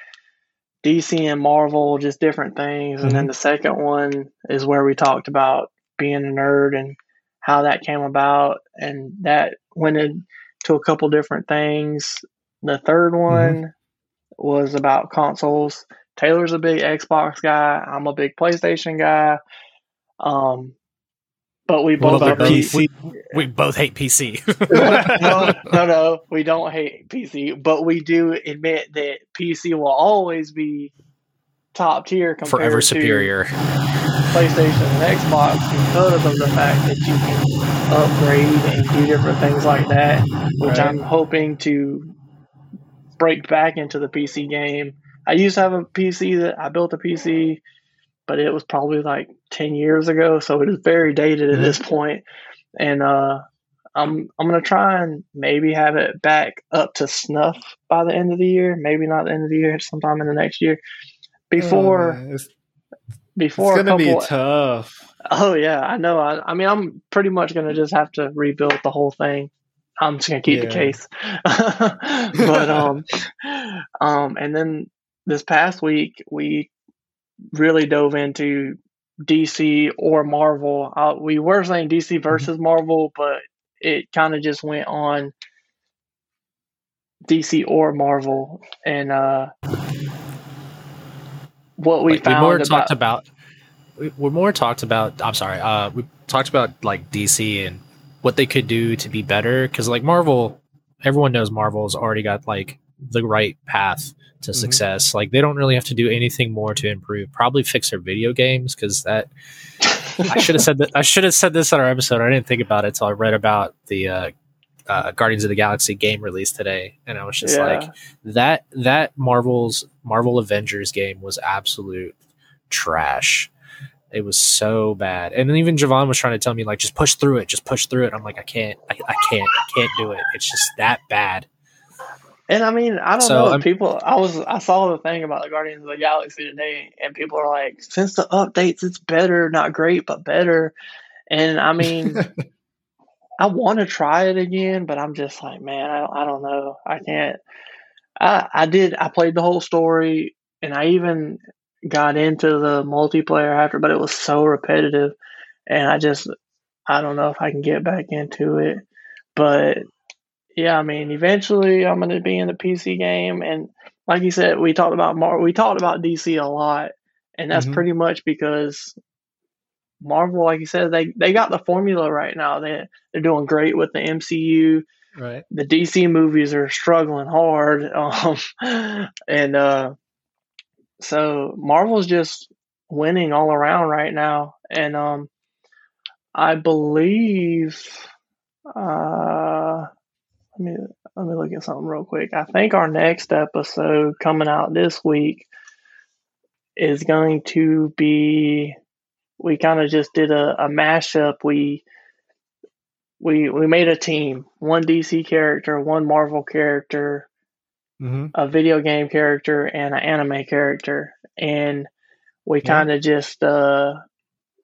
DC and Marvel, just different things. And then the second one is where we talked about being a nerd and how that came about, and that went into a couple different things. The third one was about consoles. Taylor's a big Xbox guy. I'm a big PlayStation guy. Um, but we both about are PC? We both hate PC. no, no, no. We don't hate PC, but we do admit that PC will always be top tier compared Forever to superior. PlayStation and Xbox because of the fact that you can upgrade and do different things like that, which Right. I'm hoping to break back into the PC game. I used to have a PC that I built a PC, but it was probably like 10 years ago, so it is very dated at Mhm. this point. And uh I'm I'm gonna try and maybe have it back up to snuff by the end of the year. Maybe not the end of the year, sometime in the next year. Before Oh, man, it's- before it's gonna couple, be tough. Oh yeah, I know. I, I mean, I'm pretty much gonna just have to rebuild the whole thing. I'm just gonna keep yeah. the case. but um, um, and then this past week we really dove into DC or Marvel. Uh, we were saying DC mm-hmm. versus mm-hmm. Marvel, but it kind of just went on DC or Marvel, and uh, what we like, found we more about, talked about we more talked about. I'm sorry. Uh, we talked about like DC and what they could do to be better because like Marvel, everyone knows Marvel's already got like the right path to mm-hmm. success. Like they don't really have to do anything more to improve. Probably fix their video games because that. I should have said that. I should have said this on our episode. I didn't think about it until I read about the uh, uh, Guardians of the Galaxy game release today, and I was just yeah. like, that that Marvel's Marvel Avengers game was absolute trash. It was so bad. And even Javon was trying to tell me like, just push through it, just push through it. I'm like, I can't, I, I can't, I can't do it. It's just that bad. And I mean, I don't so know. people, I was, I saw the thing about the Guardians of the Galaxy today, and people are like, since the updates, it's better, not great, but better. And I mean, I want to try it again, but I'm just like, man, I, I don't know. I can't. I, I did. I played the whole story, and I even got into the multiplayer after, but it was so repetitive, and I just I don't know if I can get back into it. But yeah, I mean, eventually I'm going to be in the PC game, and like you said, we talked about Mar- we talked about DC a lot, and that's mm-hmm. pretty much because Marvel, like you said, they they got the formula right now. They they're doing great with the MCU. Right. The DC movies are struggling hard, um, and uh, so Marvel's just winning all around right now, and um, I believe. Uh, let me let me look at something real quick. I think our next episode coming out this week is going to be. We kind of just did a, a mashup. We we we made a team. One DC character, one Marvel character, mm-hmm. a video game character and an anime character, and we kind of just uh,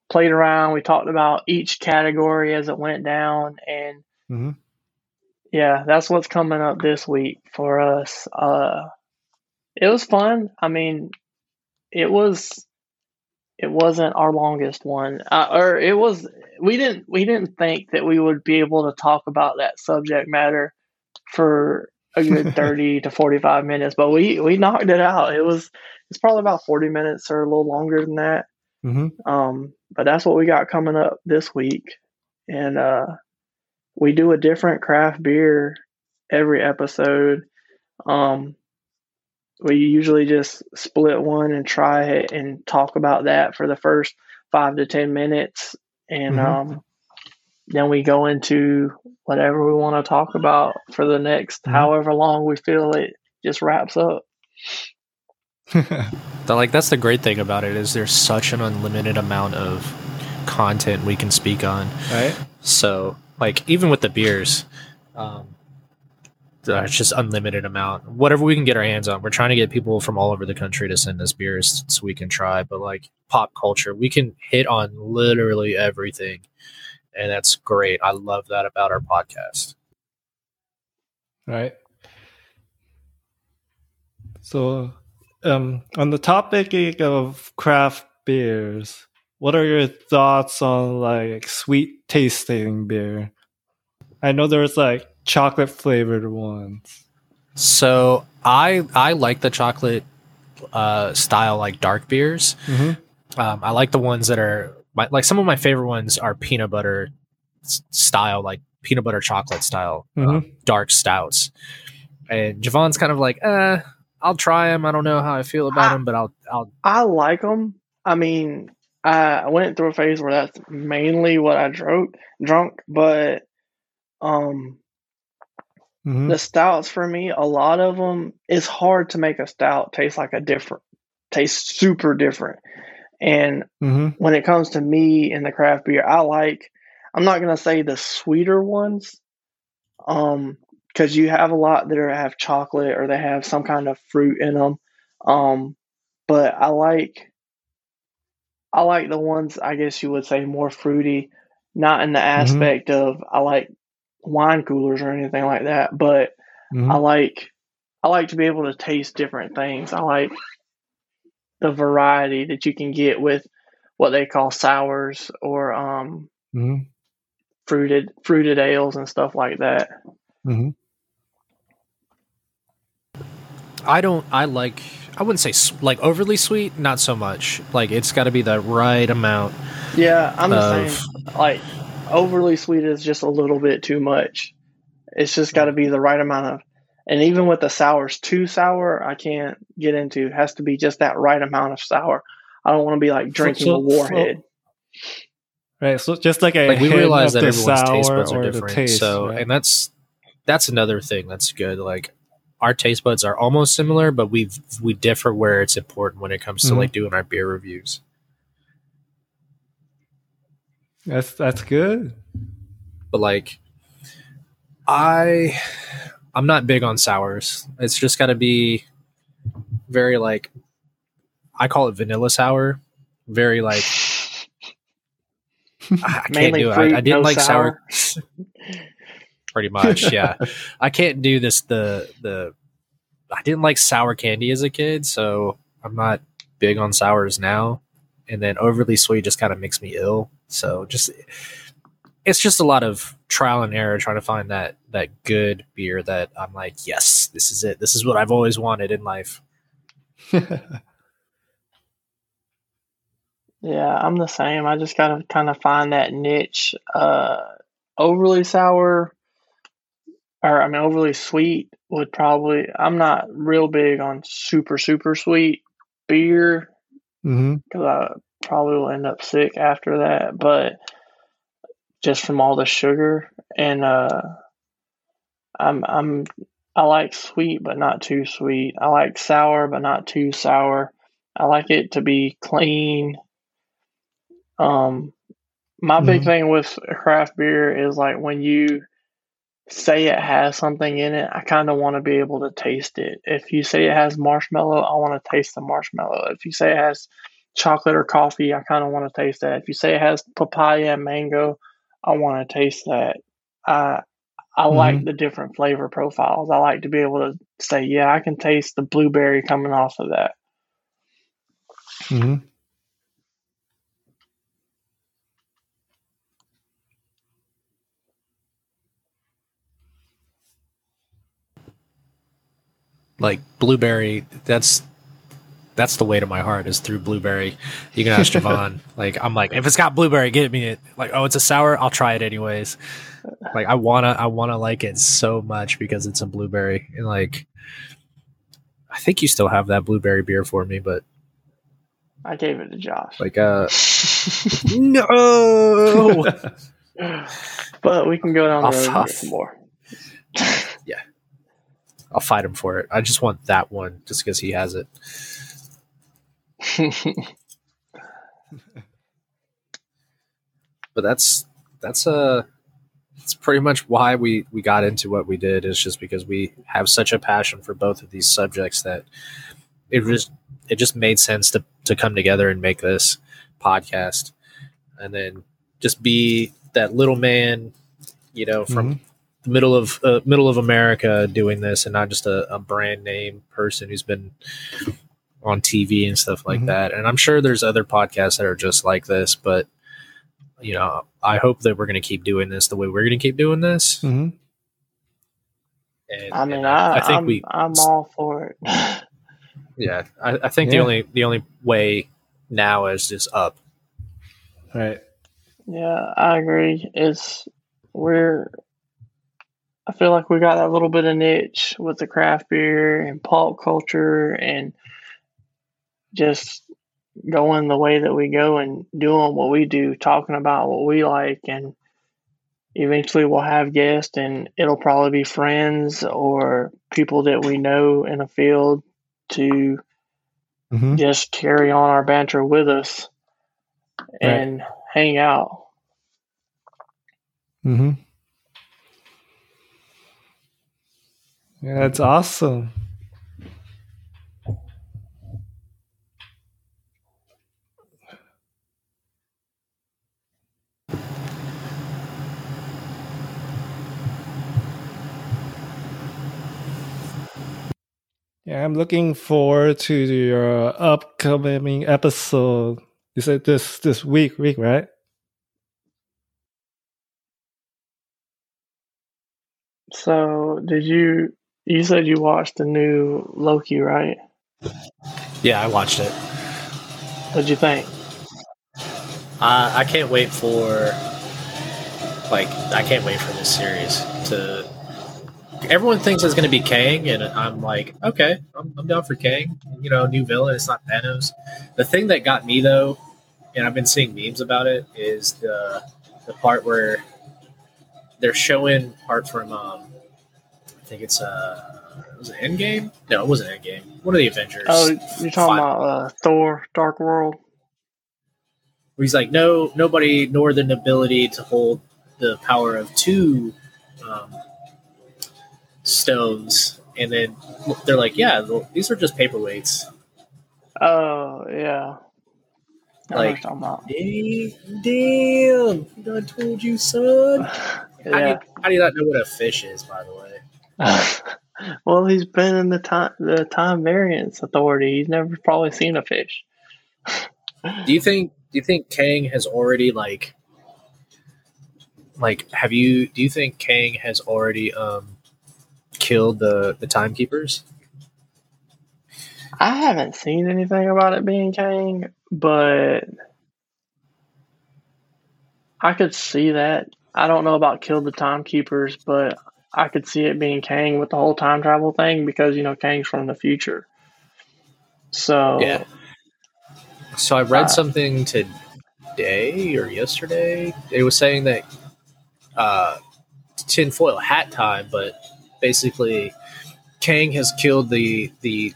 played around. We talked about each category as it went down, and mm-hmm. yeah, that's what's coming up this week for us. Uh, it was fun. I mean, it was. It wasn't our longest one, uh, or it was. We didn't. We didn't think that we would be able to talk about that subject matter for a good 30 to 45 minutes, but we, we knocked it out. It was, it's probably about 40 minutes or a little longer than that. Mm-hmm. Um, but that's what we got coming up this week. And, uh, we do a different craft beer every episode. Um, we usually just split one and try it and talk about that for the first five to 10 minutes. And, mm-hmm. um, then we go into whatever we want to talk about for the next mm-hmm. however long we feel it just wraps up. like that's the great thing about it is there's such an unlimited amount of content we can speak on. Right. So like even with the beers, um, it's just unlimited amount. Whatever we can get our hands on. We're trying to get people from all over the country to send us beers so we can try. But like pop culture, we can hit on literally everything and that's great. I love that about our podcast. Right. So, um, on the topic of craft beers, what are your thoughts on like sweet tasting beer? I know there's like chocolate flavored ones. So I I like the chocolate uh, style like dark beers. Mm-hmm. Um, I like the ones that are my, like some of my favorite ones are peanut butter style, like peanut butter chocolate style uh, mm-hmm. dark stouts. And Javon's kind of like, uh, I'll try them. I don't know how I feel about I, them, but I'll, I'll. I like them. I mean, I went through a phase where that's mainly what I drunk, drunk, but um, mm-hmm. the stouts for me, a lot of them, it's hard to make a stout taste like a different, taste super different. And mm-hmm. when it comes to me and the craft beer, I like I'm not gonna say the sweeter ones, um, because you have a lot that are, have chocolate or they have some kind of fruit in them. Um, but I like I like the ones I guess you would say more fruity, not in the Mm-hmm. aspect of I like wine coolers or anything like that, but Mhm. I like I like to be able to taste different things. I like the variety that you can get with what they call sours or um, Mhm. fruited fruited ales and stuff like that. Mm-hmm. I don't. I like. I wouldn't say like overly sweet. Not so much. Like it's got to be the right amount. Yeah, I'm the same. Like overly sweet is just a little bit too much. It's just got to be the right amount of, and even with the sours, too sour, I can't get into. It has to be just that right amount of sour. I don't want to be like drinking so- a warhead. Right. So just like a Like we hint realize of that the everyone's taste buds are different. taste, so, right? and that's that's another thing that's good. Like our taste buds are almost similar, but we've we differ where it's important when it comes to Mhm. like doing our beer reviews. That's that's good. but like i i'm not big on sours. It's just got to be very like i call it vanilla sour. Very like i I can't Mainly do it. Fruit, I, I didn't no like sour, sour. pretty much yeah. I can't do this the the i didn't like sour candy as a kid so i'm not big on sours now. And then overly sweet just kind of makes me ill so just it's just a lot of trial and error trying to find that that good beer that I'm like, yes, this is it. This is what I've always wanted in life. Yeah, I'm the same. I just gotta kind of find that niche. Uh, overly sour, or I mean, overly sweet would probably. I'm not real big on super super sweet beer hmm because I probably will end up sick after that. But just from all the sugar and uh, I'm I'm I like sweet but not too sweet. I like sour but not too sour. I like it to be clean. Um, my big Mhm. thing with craft beer is like when you say it has something in it, I kind of want to be able to taste it. If you say it has marshmallow, I want to taste the marshmallow. If you say it has chocolate or coffee, I kind of want to taste that. If you say it has papaya and mango, I want to taste that. I I like the different flavor profiles. I like to be able to say, yeah, I can taste the blueberry coming off of that. hmm Like blueberry, that's that's the way to my heart is through blueberry. You can ask Javon. like I'm like, if it's got blueberry, get me it. Like, oh, it's a sour, I'll try it anyways. Like I wanna I wanna like it so much because it's a blueberry. And like I think you still have that blueberry beer for me, but I gave it to Josh. like uh no but we can go down the I'll road and get some more. Yeah. I'll fight him for it. I just want that one just because he has it. But that's that's uh that's pretty much why we we got into what we did is just because we have such a passion for both of these subjects that it just it just made sense to to come together and make this podcast. And then just be that little man you know from the middle of uh, middle of America doing this, and not just a, a brand name person who's been on TV and stuff like Mhm. that. And I'm sure there's other podcasts that are just like this, but you know, I hope that we're going to keep doing this the way we're going to keep doing this. hmm And, I mean, and I, I think I'm, we, I'm all for it. yeah, I, I think the only the only way now is just up. Right. yeah, I agree. It's we're. I feel like we got that little bit of niche with the craft beer and pulp culture and just going the way that we go and doing what we do, talking about what we like, and eventually we'll have guests, and it'll probably be friends or people that we know in a field to hmm just carry on our banter with us and hang out. hmm Yeah, that's awesome. Yeah, I'm looking forward to your upcoming episode. You said this this week, week, right? So, did you? You said you watched the new Loki, right? Yeah, I watched it. What'd you think? Uh, I can't wait for like I can't wait for this series to. Everyone thinks it's going to be Kang, and I'm like, okay, I'm, I'm down for Kang. You know, new villain. It's not Thanos. The thing that got me though, and I've been seeing memes about it, is the the part where they're showing part from um, I think it's uh was it Endgame? No, it wasn't Endgame. One of the Avengers. Oh, you're talking about uh, Thor: Dark World. where he's like, no, nobody nor the ability to hold the power of two um, stones, and then they're like, yeah, these are just paperweights. Oh yeah. Like- about. Damn, I told you, son. How, do yeah. you, how do you not know what a fish is, by the way? well, he's been in the time the time variance authority. He's never probably seen a fish. Do you think? Do you think Kang has already like, like, have you? Do you think Kang has already um killed the the timekeepers? I haven't seen anything about it being Kang, but I could see that. I don't know about killed the timekeepers, but I could see it being Kang with the whole time travel thing because you know Kang's from the future. So Yeah. So I read Uh, something today or yesterday. It was saying that uh, tinfoil hat time, but basically Kang has killed the the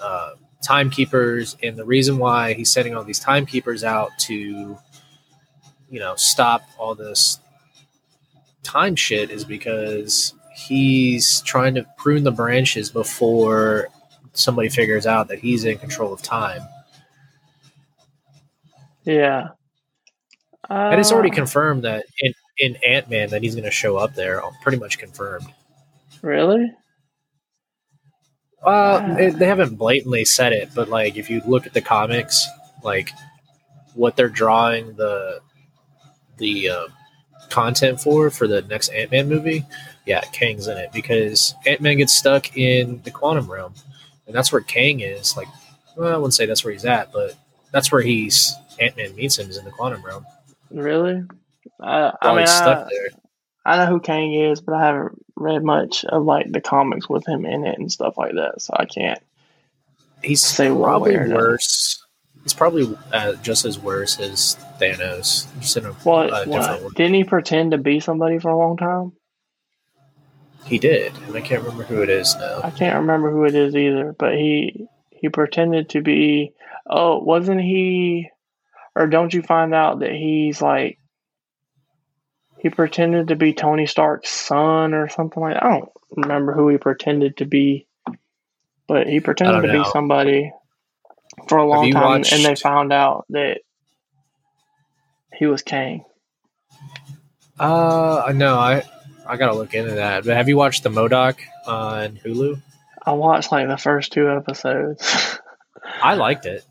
uh, timekeepers, and the reason why he's sending all these timekeepers out to, you know, stop all this time shit is because he's trying to prune the branches before somebody figures out that he's in control of time. yeah, uh, And it's already confirmed that in, in Ant Man that he's going to show up there. Pretty much confirmed. Really. Uh, it, they haven't blatantly said it, but like if you look at the comics, like what they're drawing the the uh, content for for the next Ant Man movie, yeah, Kang's in it because Ant Man gets stuck in the quantum realm, and that's where Kang is. Like, well, I wouldn't say that's where he's at, but that's where he's Ant Man meets him is in the quantum realm. Really? Uh, I mean, stuck I, there. I know who Kang is, but I haven't read much of like the comics with him in it and stuff like that, so I can't. He's say probably worse. He's probably uh, just as worse as Thanos. Just in a, What? what? one. Didn't he pretend to be somebody for a long time? He did, and I can't remember who it is now. I can't remember who it is either, but he he pretended to be. Oh, wasn't he? Or don't you find out that he's like he pretended to be Tony Stark's son or something like? that. I don't remember who he pretended to be, but he pretended to be somebody for a long time, and they found out that he was Kang. Uh, no, I I gotta look into that. But have you watched the M.O.D.O.K. on Hulu? I watched like the first two episodes. I liked it.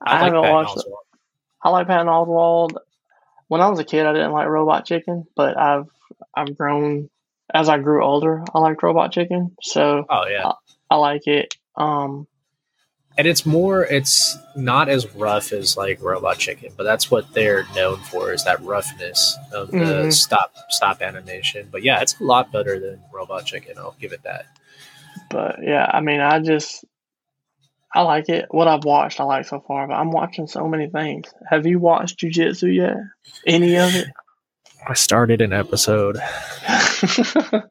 I, like haven't watched. it. I like Patton Oswalt. When I was a kid, I didn't like Robot Chicken, but I've I've grown as I grew older. I liked Robot Chicken, so Oh yeah, I like it. Um, and it's more. It's not as rough as like Robot Chicken, but that's what they're known for is that roughness of the Mhm. stop stop animation. But yeah, it's a lot better than Robot Chicken. I'll give it that. but yeah, I mean, I just I like it. What I've watched, I like so far. But I'm watching so many things. Have you watched Jujutsu yet? Any of it? I started an episode. I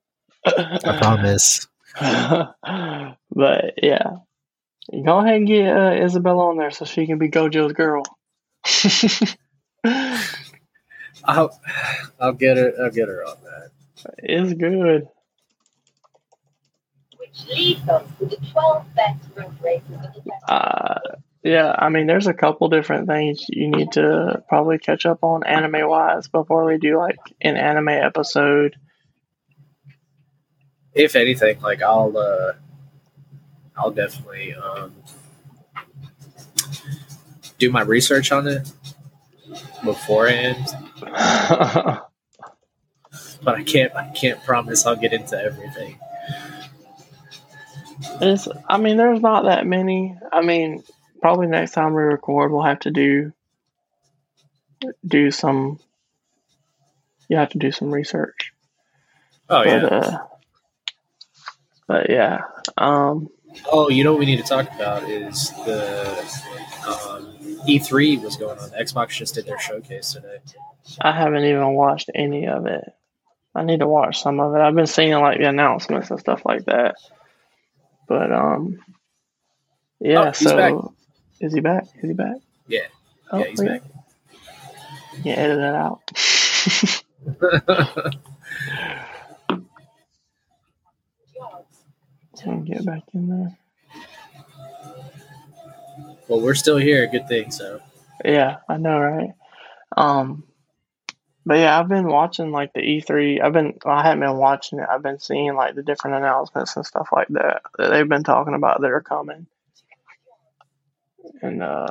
promise. but yeah, go ahead and get uh, Isabella on there so she can be Gojo's girl. I'll I'll get her. I'll get her on that. it's good. Which leads us to the 12 best road races of the festival. Uh, yeah, I mean, there's a couple different things you need to probably catch up on anime wise before we do like an anime episode. If anything, like I'll uh I'll definitely um, do my research on it beforehand. but I can't I can't promise I'll get into everything. It's, I mean, there's not that many. I mean, probably next time we record, we'll have to do do some. You have to do some research. Oh but, yeah. Uh, but yeah. Um, oh, you know what we need to talk about is the um, E3 was going on. Xbox just did their showcase today. I haven't even watched any of it. I need to watch some of it. I've been seeing like the announcements and stuff like that. But um, yeah. Oh, so back. is he back? Is he back? Yeah. Oh, Yeah, he's wait. back. Yeah, edit that out. Let me get back in there. well, we're still here. Good thing. So Yeah, I know, right? Um, but yeah, I've been watching like the E3. I've been, I haven't been watching it. I've been seeing like the different announcements and stuff like that that they've been talking about that are coming. And uh,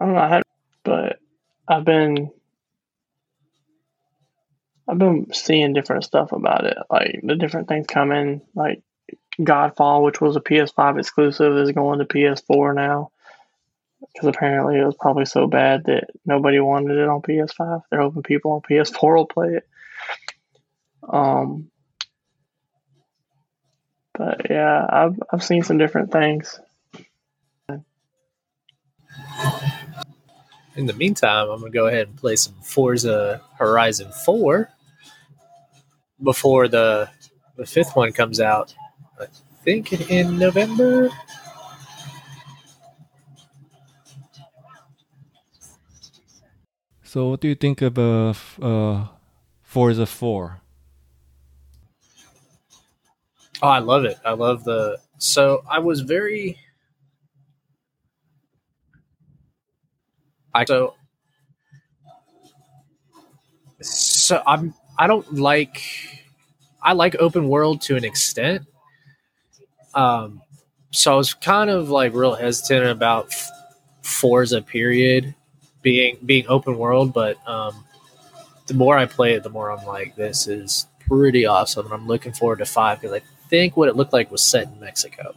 I don't know, I but I've been, I've been seeing different stuff about it, like the different things coming, like Godfall, which was a PS5 exclusive, is going to PS4 now because apparently it was probably so bad that nobody wanted it on PS5. They're hoping people on PS4 will play it. Um, but yeah, I've I've seen some different things. in the meantime, I'm gonna go ahead and play some Forza Horizon 4 before the the fifth one comes out. I think in November. So, what do you think of uh, uh, Forza 4? Oh, I love it. I love the. So I was very. I so. So I'm. I don't like. I like open world to an extent. Um, so I was kind of like real hesitant about Forza period being being open world, but um, the more I play it, the more I'm like, this is pretty awesome, and I'm looking forward to five because I think what it looked like was set in Mexico,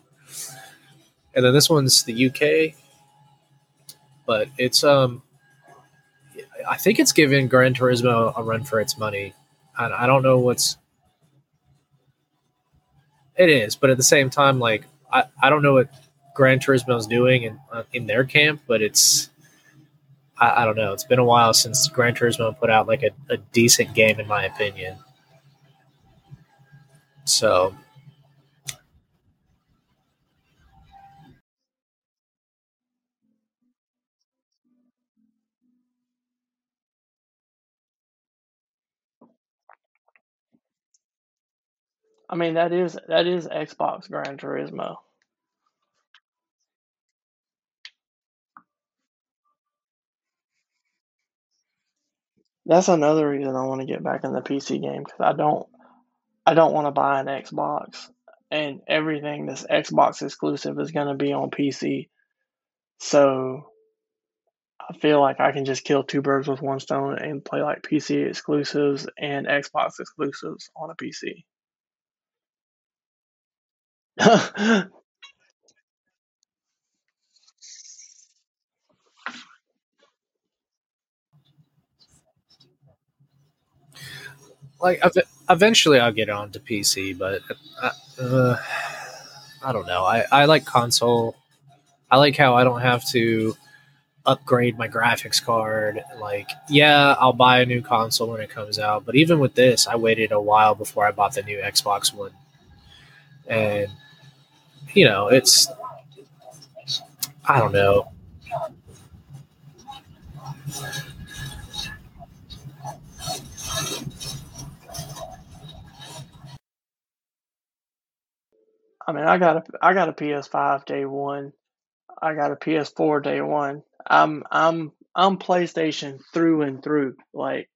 and then this one's the UK, but it's um, I think it's giving Gran Turismo a run for its money, and I don't know what's it is, but at the same time, like I, I don't know what Gran Turismo is doing in uh, in their camp, but it's I, I don't know. It's been a while since Gran Turismo put out like a, a decent game, in my opinion. So I mean, that is that is Xbox Gran Turismo. That's another reason I want to get back in the PC game because I don't I don't want to buy an Xbox and everything that's Xbox exclusive is going to be on PC. So I feel like I can just kill two birds with one stone and play like PC exclusives and Xbox exclusives on a PC. like ev- eventually I'll get it onto PC, but uh, uh, I don't know. I, I like console. I like how I don't have to upgrade my graphics card. Like, yeah, I'll buy a new console when it comes out, but even with this, I waited a while before I bought the new Xbox One, and you know, it's I don't know. I mean, I got a I got a PS5 day one. I got a PS4 day one. I'm I'm I'm PlayStation through and through. Like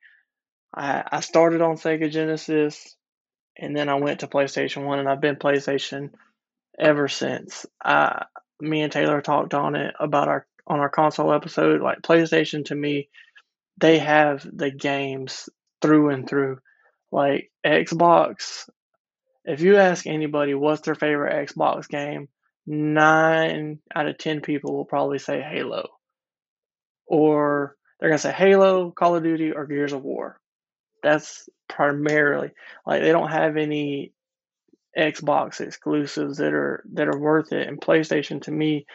I I started on Sega Genesis and then I went to PlayStation One, and I've been PlayStation ever since. I, me and Taylor talked on it about our on our console episode. Like PlayStation to me, they have the games through and through. Like Xbox, if you ask anybody what's their favorite Xbox game, nine out of ten people will probably say Halo. Or they're gonna say Halo, Call of Duty, or Gears of War. That's primarily like they don't have any Xbox exclusives that are that are worth it. And PlayStation to me,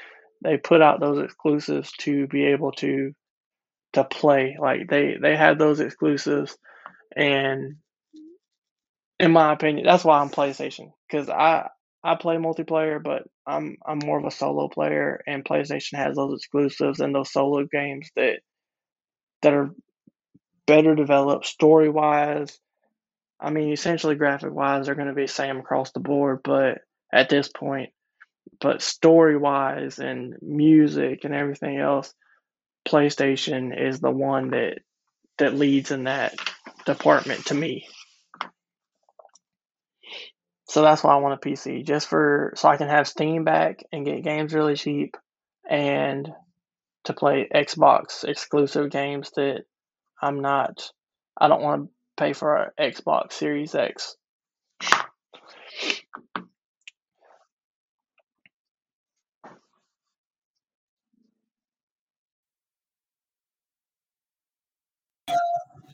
they put out those exclusives to be able to to play. Like they they had those exclusives, and in my opinion, that's why I'm PlayStation because I I play multiplayer, but I'm I'm more of a solo player, and PlayStation has those exclusives and those solo games that that are better developed story wise. I mean, essentially graphic wise, they're going to be the same across the board, but at this point, but story wise and music and everything else, PlayStation is the one that that leads in that department to me. So that's why I want a PC, just for so I can have Steam back and get games really cheap, and to play Xbox exclusive games that I'm not. I don't want to pay for an Xbox Series X.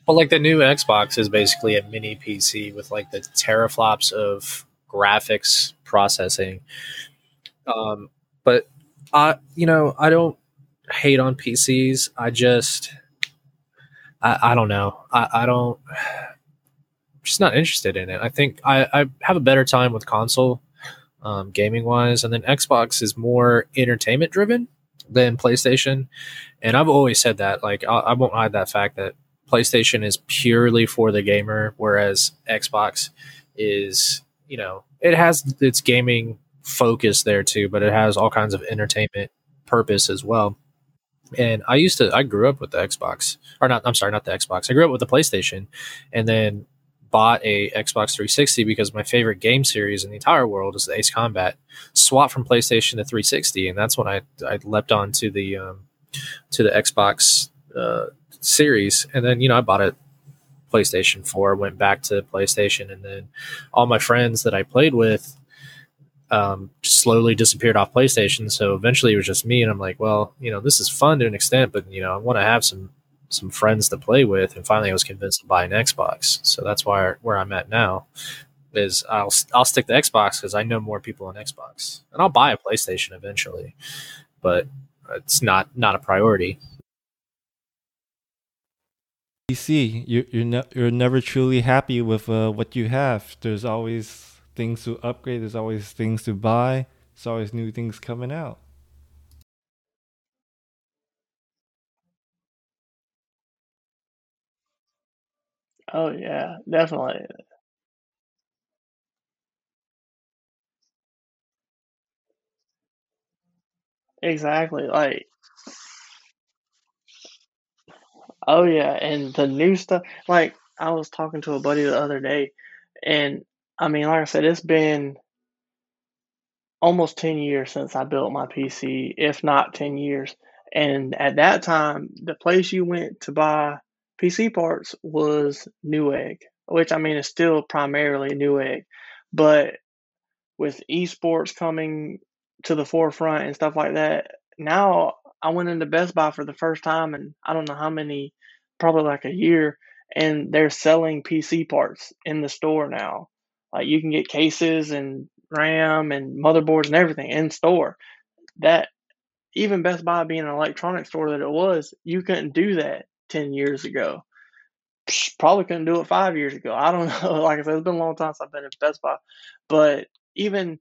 Well, like the new Xbox is basically a mini PC with like the teraflops of graphics processing. Um, but I, you know, I don't hate on PCs. I just, I, I don't know. I, I don't, I'm just not interested in it. I think I, I have a better time with console, um, gaming wise, and then Xbox is more entertainment driven than PlayStation. And I've always said that. Like, I, I won't hide that fact that PlayStation is purely for the gamer, whereas Xbox is, you know, it has its gaming focus there too, but it has all kinds of entertainment purpose as well. And I used to, I grew up with the Xbox, or not, I'm sorry, not the Xbox. I grew up with the PlayStation and then bought a Xbox 360 because my favorite game series in the entire world is the Ace Combat. Swapped from PlayStation to 360, and that's when I I leapt on to the um, to the Xbox uh, series, and then you know I bought a PlayStation 4, went back to PlayStation, and then all my friends that I played with um, slowly disappeared off PlayStation. So eventually it was just me, and I'm like, well, you know, this is fun to an extent, but you know, I want to have some some friends to play with. And finally, I was convinced to buy an Xbox. So that's why where I'm at now is I'll I'll stick to Xbox because I know more people on Xbox, and I'll buy a PlayStation eventually, but it's not not a priority. PC, you, you're ne- you're never truly happy with uh, what you have. There's always things to upgrade. There's always things to buy. There's always new things coming out. Oh yeah, definitely. Exactly. Like, oh yeah, and the new stuff. Like, I was talking to a buddy the other day, and I mean, like I said, it's been almost 10 years since I built my PC, if not 10 years. And at that time, the place you went to buy PC parts was Newegg, which I mean is still primarily Newegg. But with esports coming to the forefront and stuff like that, now I went into Best Buy for the first time and I don't know how many, probably like a year, and they're selling PC parts in the store now. Like you can get cases and RAM and motherboards and everything in store. That even Best Buy being an electronic store that it was, you couldn't do that 10 years ago. Probably couldn't do it five years ago. I don't know. Like I said, it's been a long time since I've been in Best Buy. But even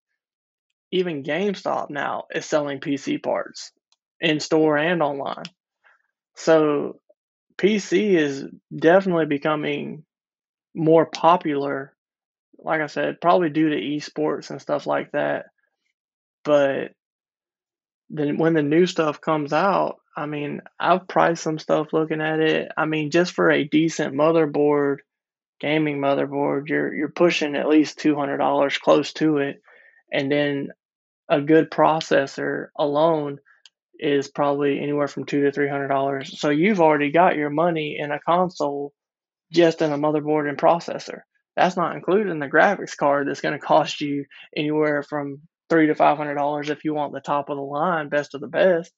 even GameStop now is selling PC parts in store and online. So PC is definitely becoming more popular. Like I said, probably due to esports and stuff like that. But then when the new stuff comes out, I mean, I've priced some stuff looking at it. I mean, just for a decent motherboard gaming motherboard, you're you're pushing at least two hundred dollars close to it, and then a good processor alone is probably anywhere from two to three hundred dollars. So you've already got your money in a console just in a motherboard and processor. That's not including the graphics card that's going to cost you anywhere from three to five hundred dollars if you want the top of the line, best of the best.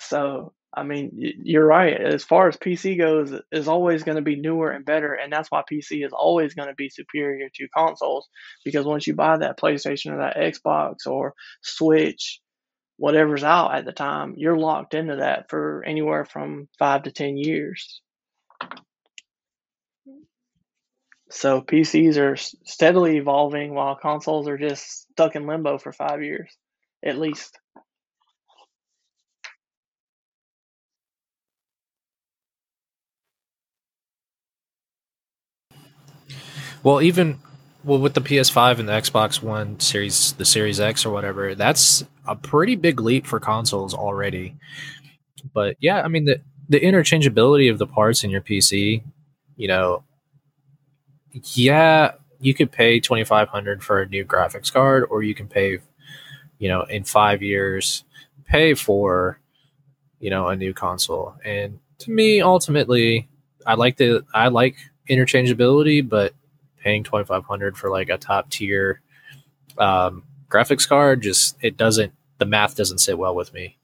So I mean, you're right. As far as PC goes, is always going to be newer and better, and that's why PC is always going to be superior to consoles. Because once you buy that PlayStation or that Xbox or Switch, whatever's out at the time, you're locked into that for anywhere from five to ten years. So PCs are steadily evolving while consoles are just stuck in limbo for five years, at least. Well, even well with the PS5 and the Xbox One Series, the Series X or whatever, that's a pretty big leap for consoles already. But yeah, I mean the the interchangeability of the parts in your PC, you know, yeah, you could pay twenty five hundred for a new graphics card, or you can pay, you know, in five years, pay for, you know, a new console. And to me, ultimately, I like the I like interchangeability, but paying 2500 for like a top tier um, graphics card just it doesn't the math doesn't sit well with me.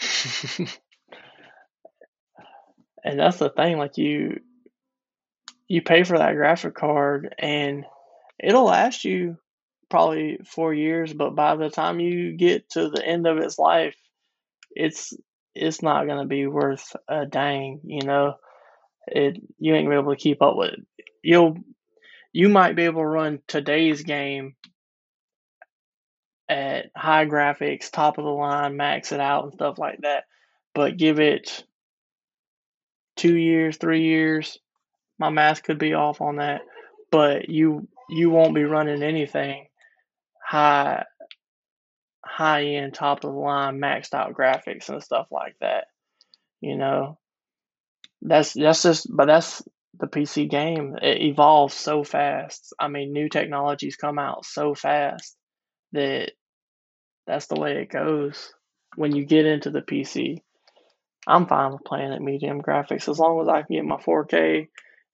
And that's the thing like you you pay for that graphic card and it'll last you probably four years, but by the time you get to the end of its life, it's it's not gonna be worth a dang, you know. It you ain't gonna be able to keep up with it. You'll you might be able to run today's game at high graphics, top of the line, max it out and stuff like that. But give it two years, three years, my math could be off on that, but you you won't be running anything high high end top of the line maxed out graphics and stuff like that. You know. That's that's just but that's the PC game. It evolves so fast. I mean, new technologies come out so fast that that's the way it goes when you get into the PC. I'm fine with playing at medium graphics as long as I can get my 4K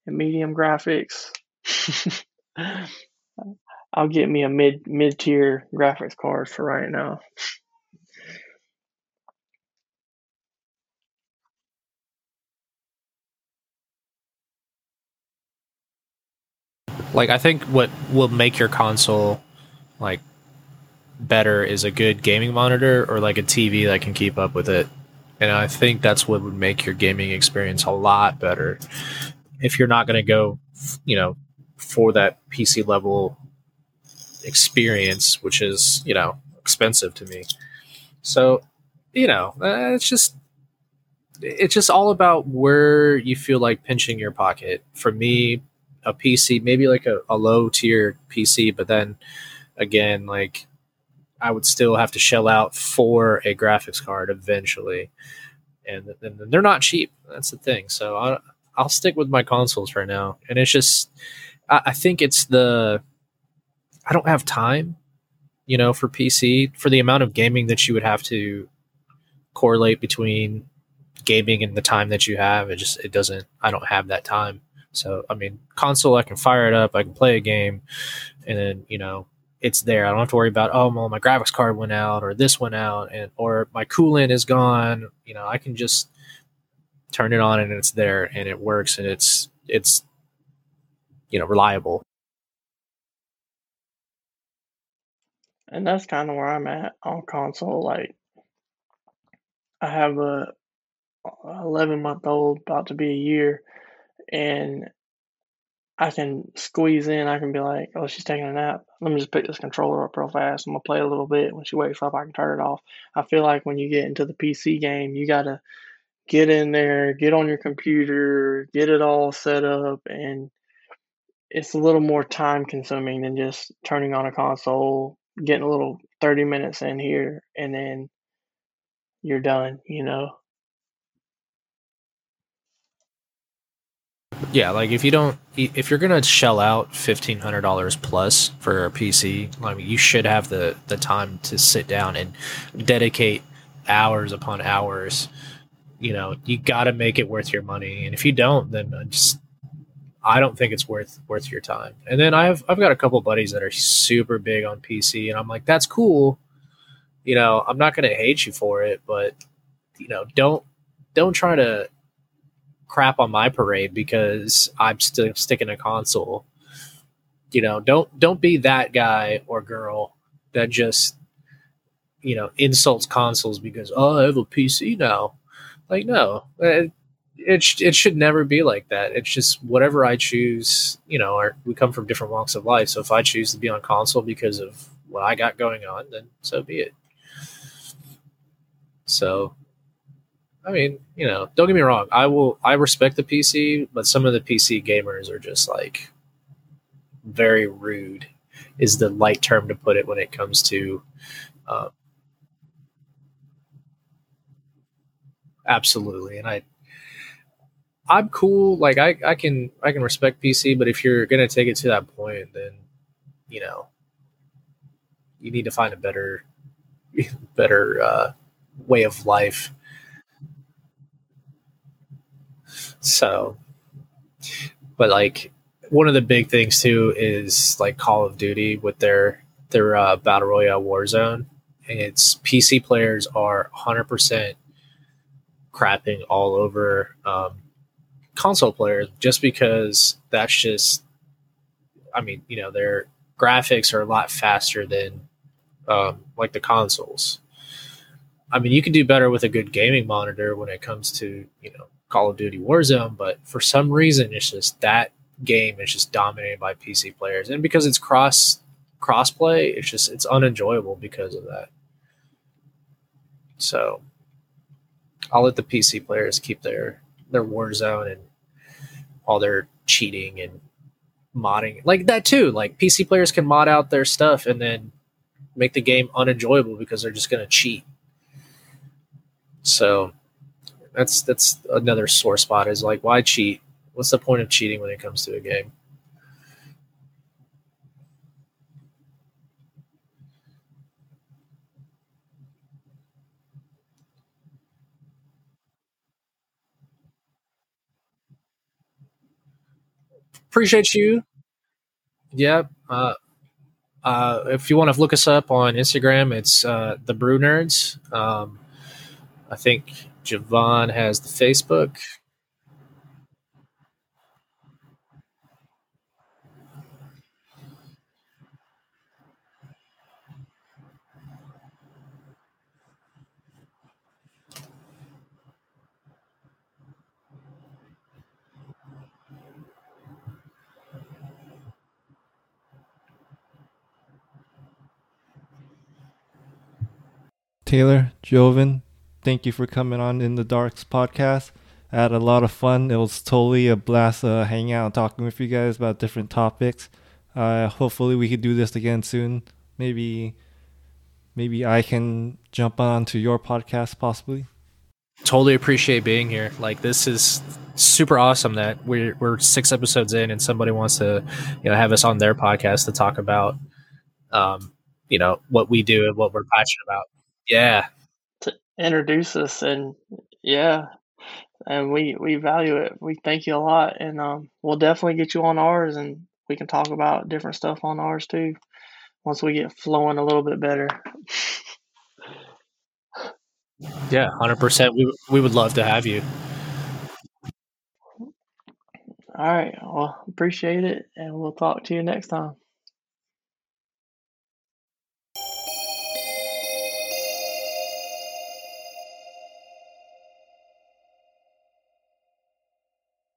and medium graphics. I'll get me a mid mid tier graphics card for right now. Like I think what will make your console like better is a good gaming monitor or like a TV that can keep up with it. And I think that's what would make your gaming experience a lot better if you're not going to go, you know, for that PC level experience, which is, you know, expensive to me. So, you know, uh, it's just it's just all about where you feel like pinching your pocket. For me, a PC, maybe like a, a low tier PC, but then again, like I would still have to shell out for a graphics card eventually. And, and they're not cheap. That's the thing. So I, I'll stick with my consoles for now. And it's just, I, I think it's the, I don't have time, you know, for PC for the amount of gaming that you would have to correlate between gaming and the time that you have. It just, it doesn't, I don't have that time. So, I mean, console, I can fire it up, I can play a game, and then, you know, it's there. I don't have to worry about, oh, well, my graphics card went out or this went out and, or my coolant is gone. You know, I can just, turn it on and it's there and it works and it's it's you know reliable. And that's kind of where i'm at on console like i have a 11 month old about to be a year and i can squeeze in i can be like oh she's taking a nap. Let me just pick this controller up real fast. I'm gonna play a little bit. When she wakes up i can turn it off. I feel like when you get into the pc game you gotta get in there, get on your computer, get it all set up, and it's a little more time consuming than just turning on a console, getting a little 30 minutes in here, and then you're done, you know? Yeah, like if you don't, if you're gonna shell out fifteen hundred dollars plus for a PC, I mean, you should have the the time to sit down and dedicate hours upon hours. You know, you got to make it worth your money, and if you don't, then uh, just I don't think it's worth worth your time. And then I've I've got a couple buddies that are super big on PC, and I'm like, that's cool. You know, I'm not gonna hate you for it, but you know, don't don't try to crap on my parade because I'm still sticking a console. You know, don't don't be that guy or girl that just you know insults consoles because oh I have a PC now. Like no, uh, it it, it should never be like that. It's just whatever I choose. You know, our, we come from different walks of life. So if I choose to be on console because of what I got going on, then so be it. So I mean, you know, don't get me wrong. I will. I respect the PC, but some of the PC gamers are just like very rude. Is the light term to put it when it comes to. Uh, absolutely, and I. I'm cool. Like I, I can, I can respect PC, but if you're gonna take it to that point, then, you know, you need to find a better, better uh, way of life So, but like one of the big things too is like Call of Duty with their their uh, battle royale Warzone. And it's PC players are 100% crapping all over um, console players just because that's just. I mean, you know, their graphics are a lot faster than um, like the consoles. I mean, you can do better with a good gaming monitor when it comes to you know Call of Duty Warzone, but for some reason, it's just that game is just dominated by PC players, and because it's cross crossplay, it's just it's unenjoyable because of that. So, I'll let the PC players keep their their Warzone and all their cheating and modding like that too. Like PC players can mod out their stuff and then make the game unenjoyable because they're just going to cheat. So that's that's another sore spot. Is like why cheat? What's the point of cheating when it comes to a game? Appreciate you. Yep. Uh, uh, if you want to look us up on Instagram, it's uh, the Brew Nerds. Um, I think Javon has the Facebook. Taylor, Javon, thank you for coming on in the Darks podcast. I had a lot of fun. It was totally a blast uh, hanging out and talking with you guys about different topics. Uh, hopefully, we could do this again soon. Maybe, maybe I can jump on to your podcast possibly. Totally appreciate being here. Like this is super awesome that we're we're six episodes in and somebody wants to you know have us on their podcast to talk about um you know what we do and what we're passionate about. Yeah, To introduce us and yeah. And we we value it. We thank you a lot and um, we'll definitely get you on ours and we can talk about different stuff on ours too once we get flowing a little bit better. Yeah 100% we, we would love to have you. All right. Well appreciate it and we'll talk to you next time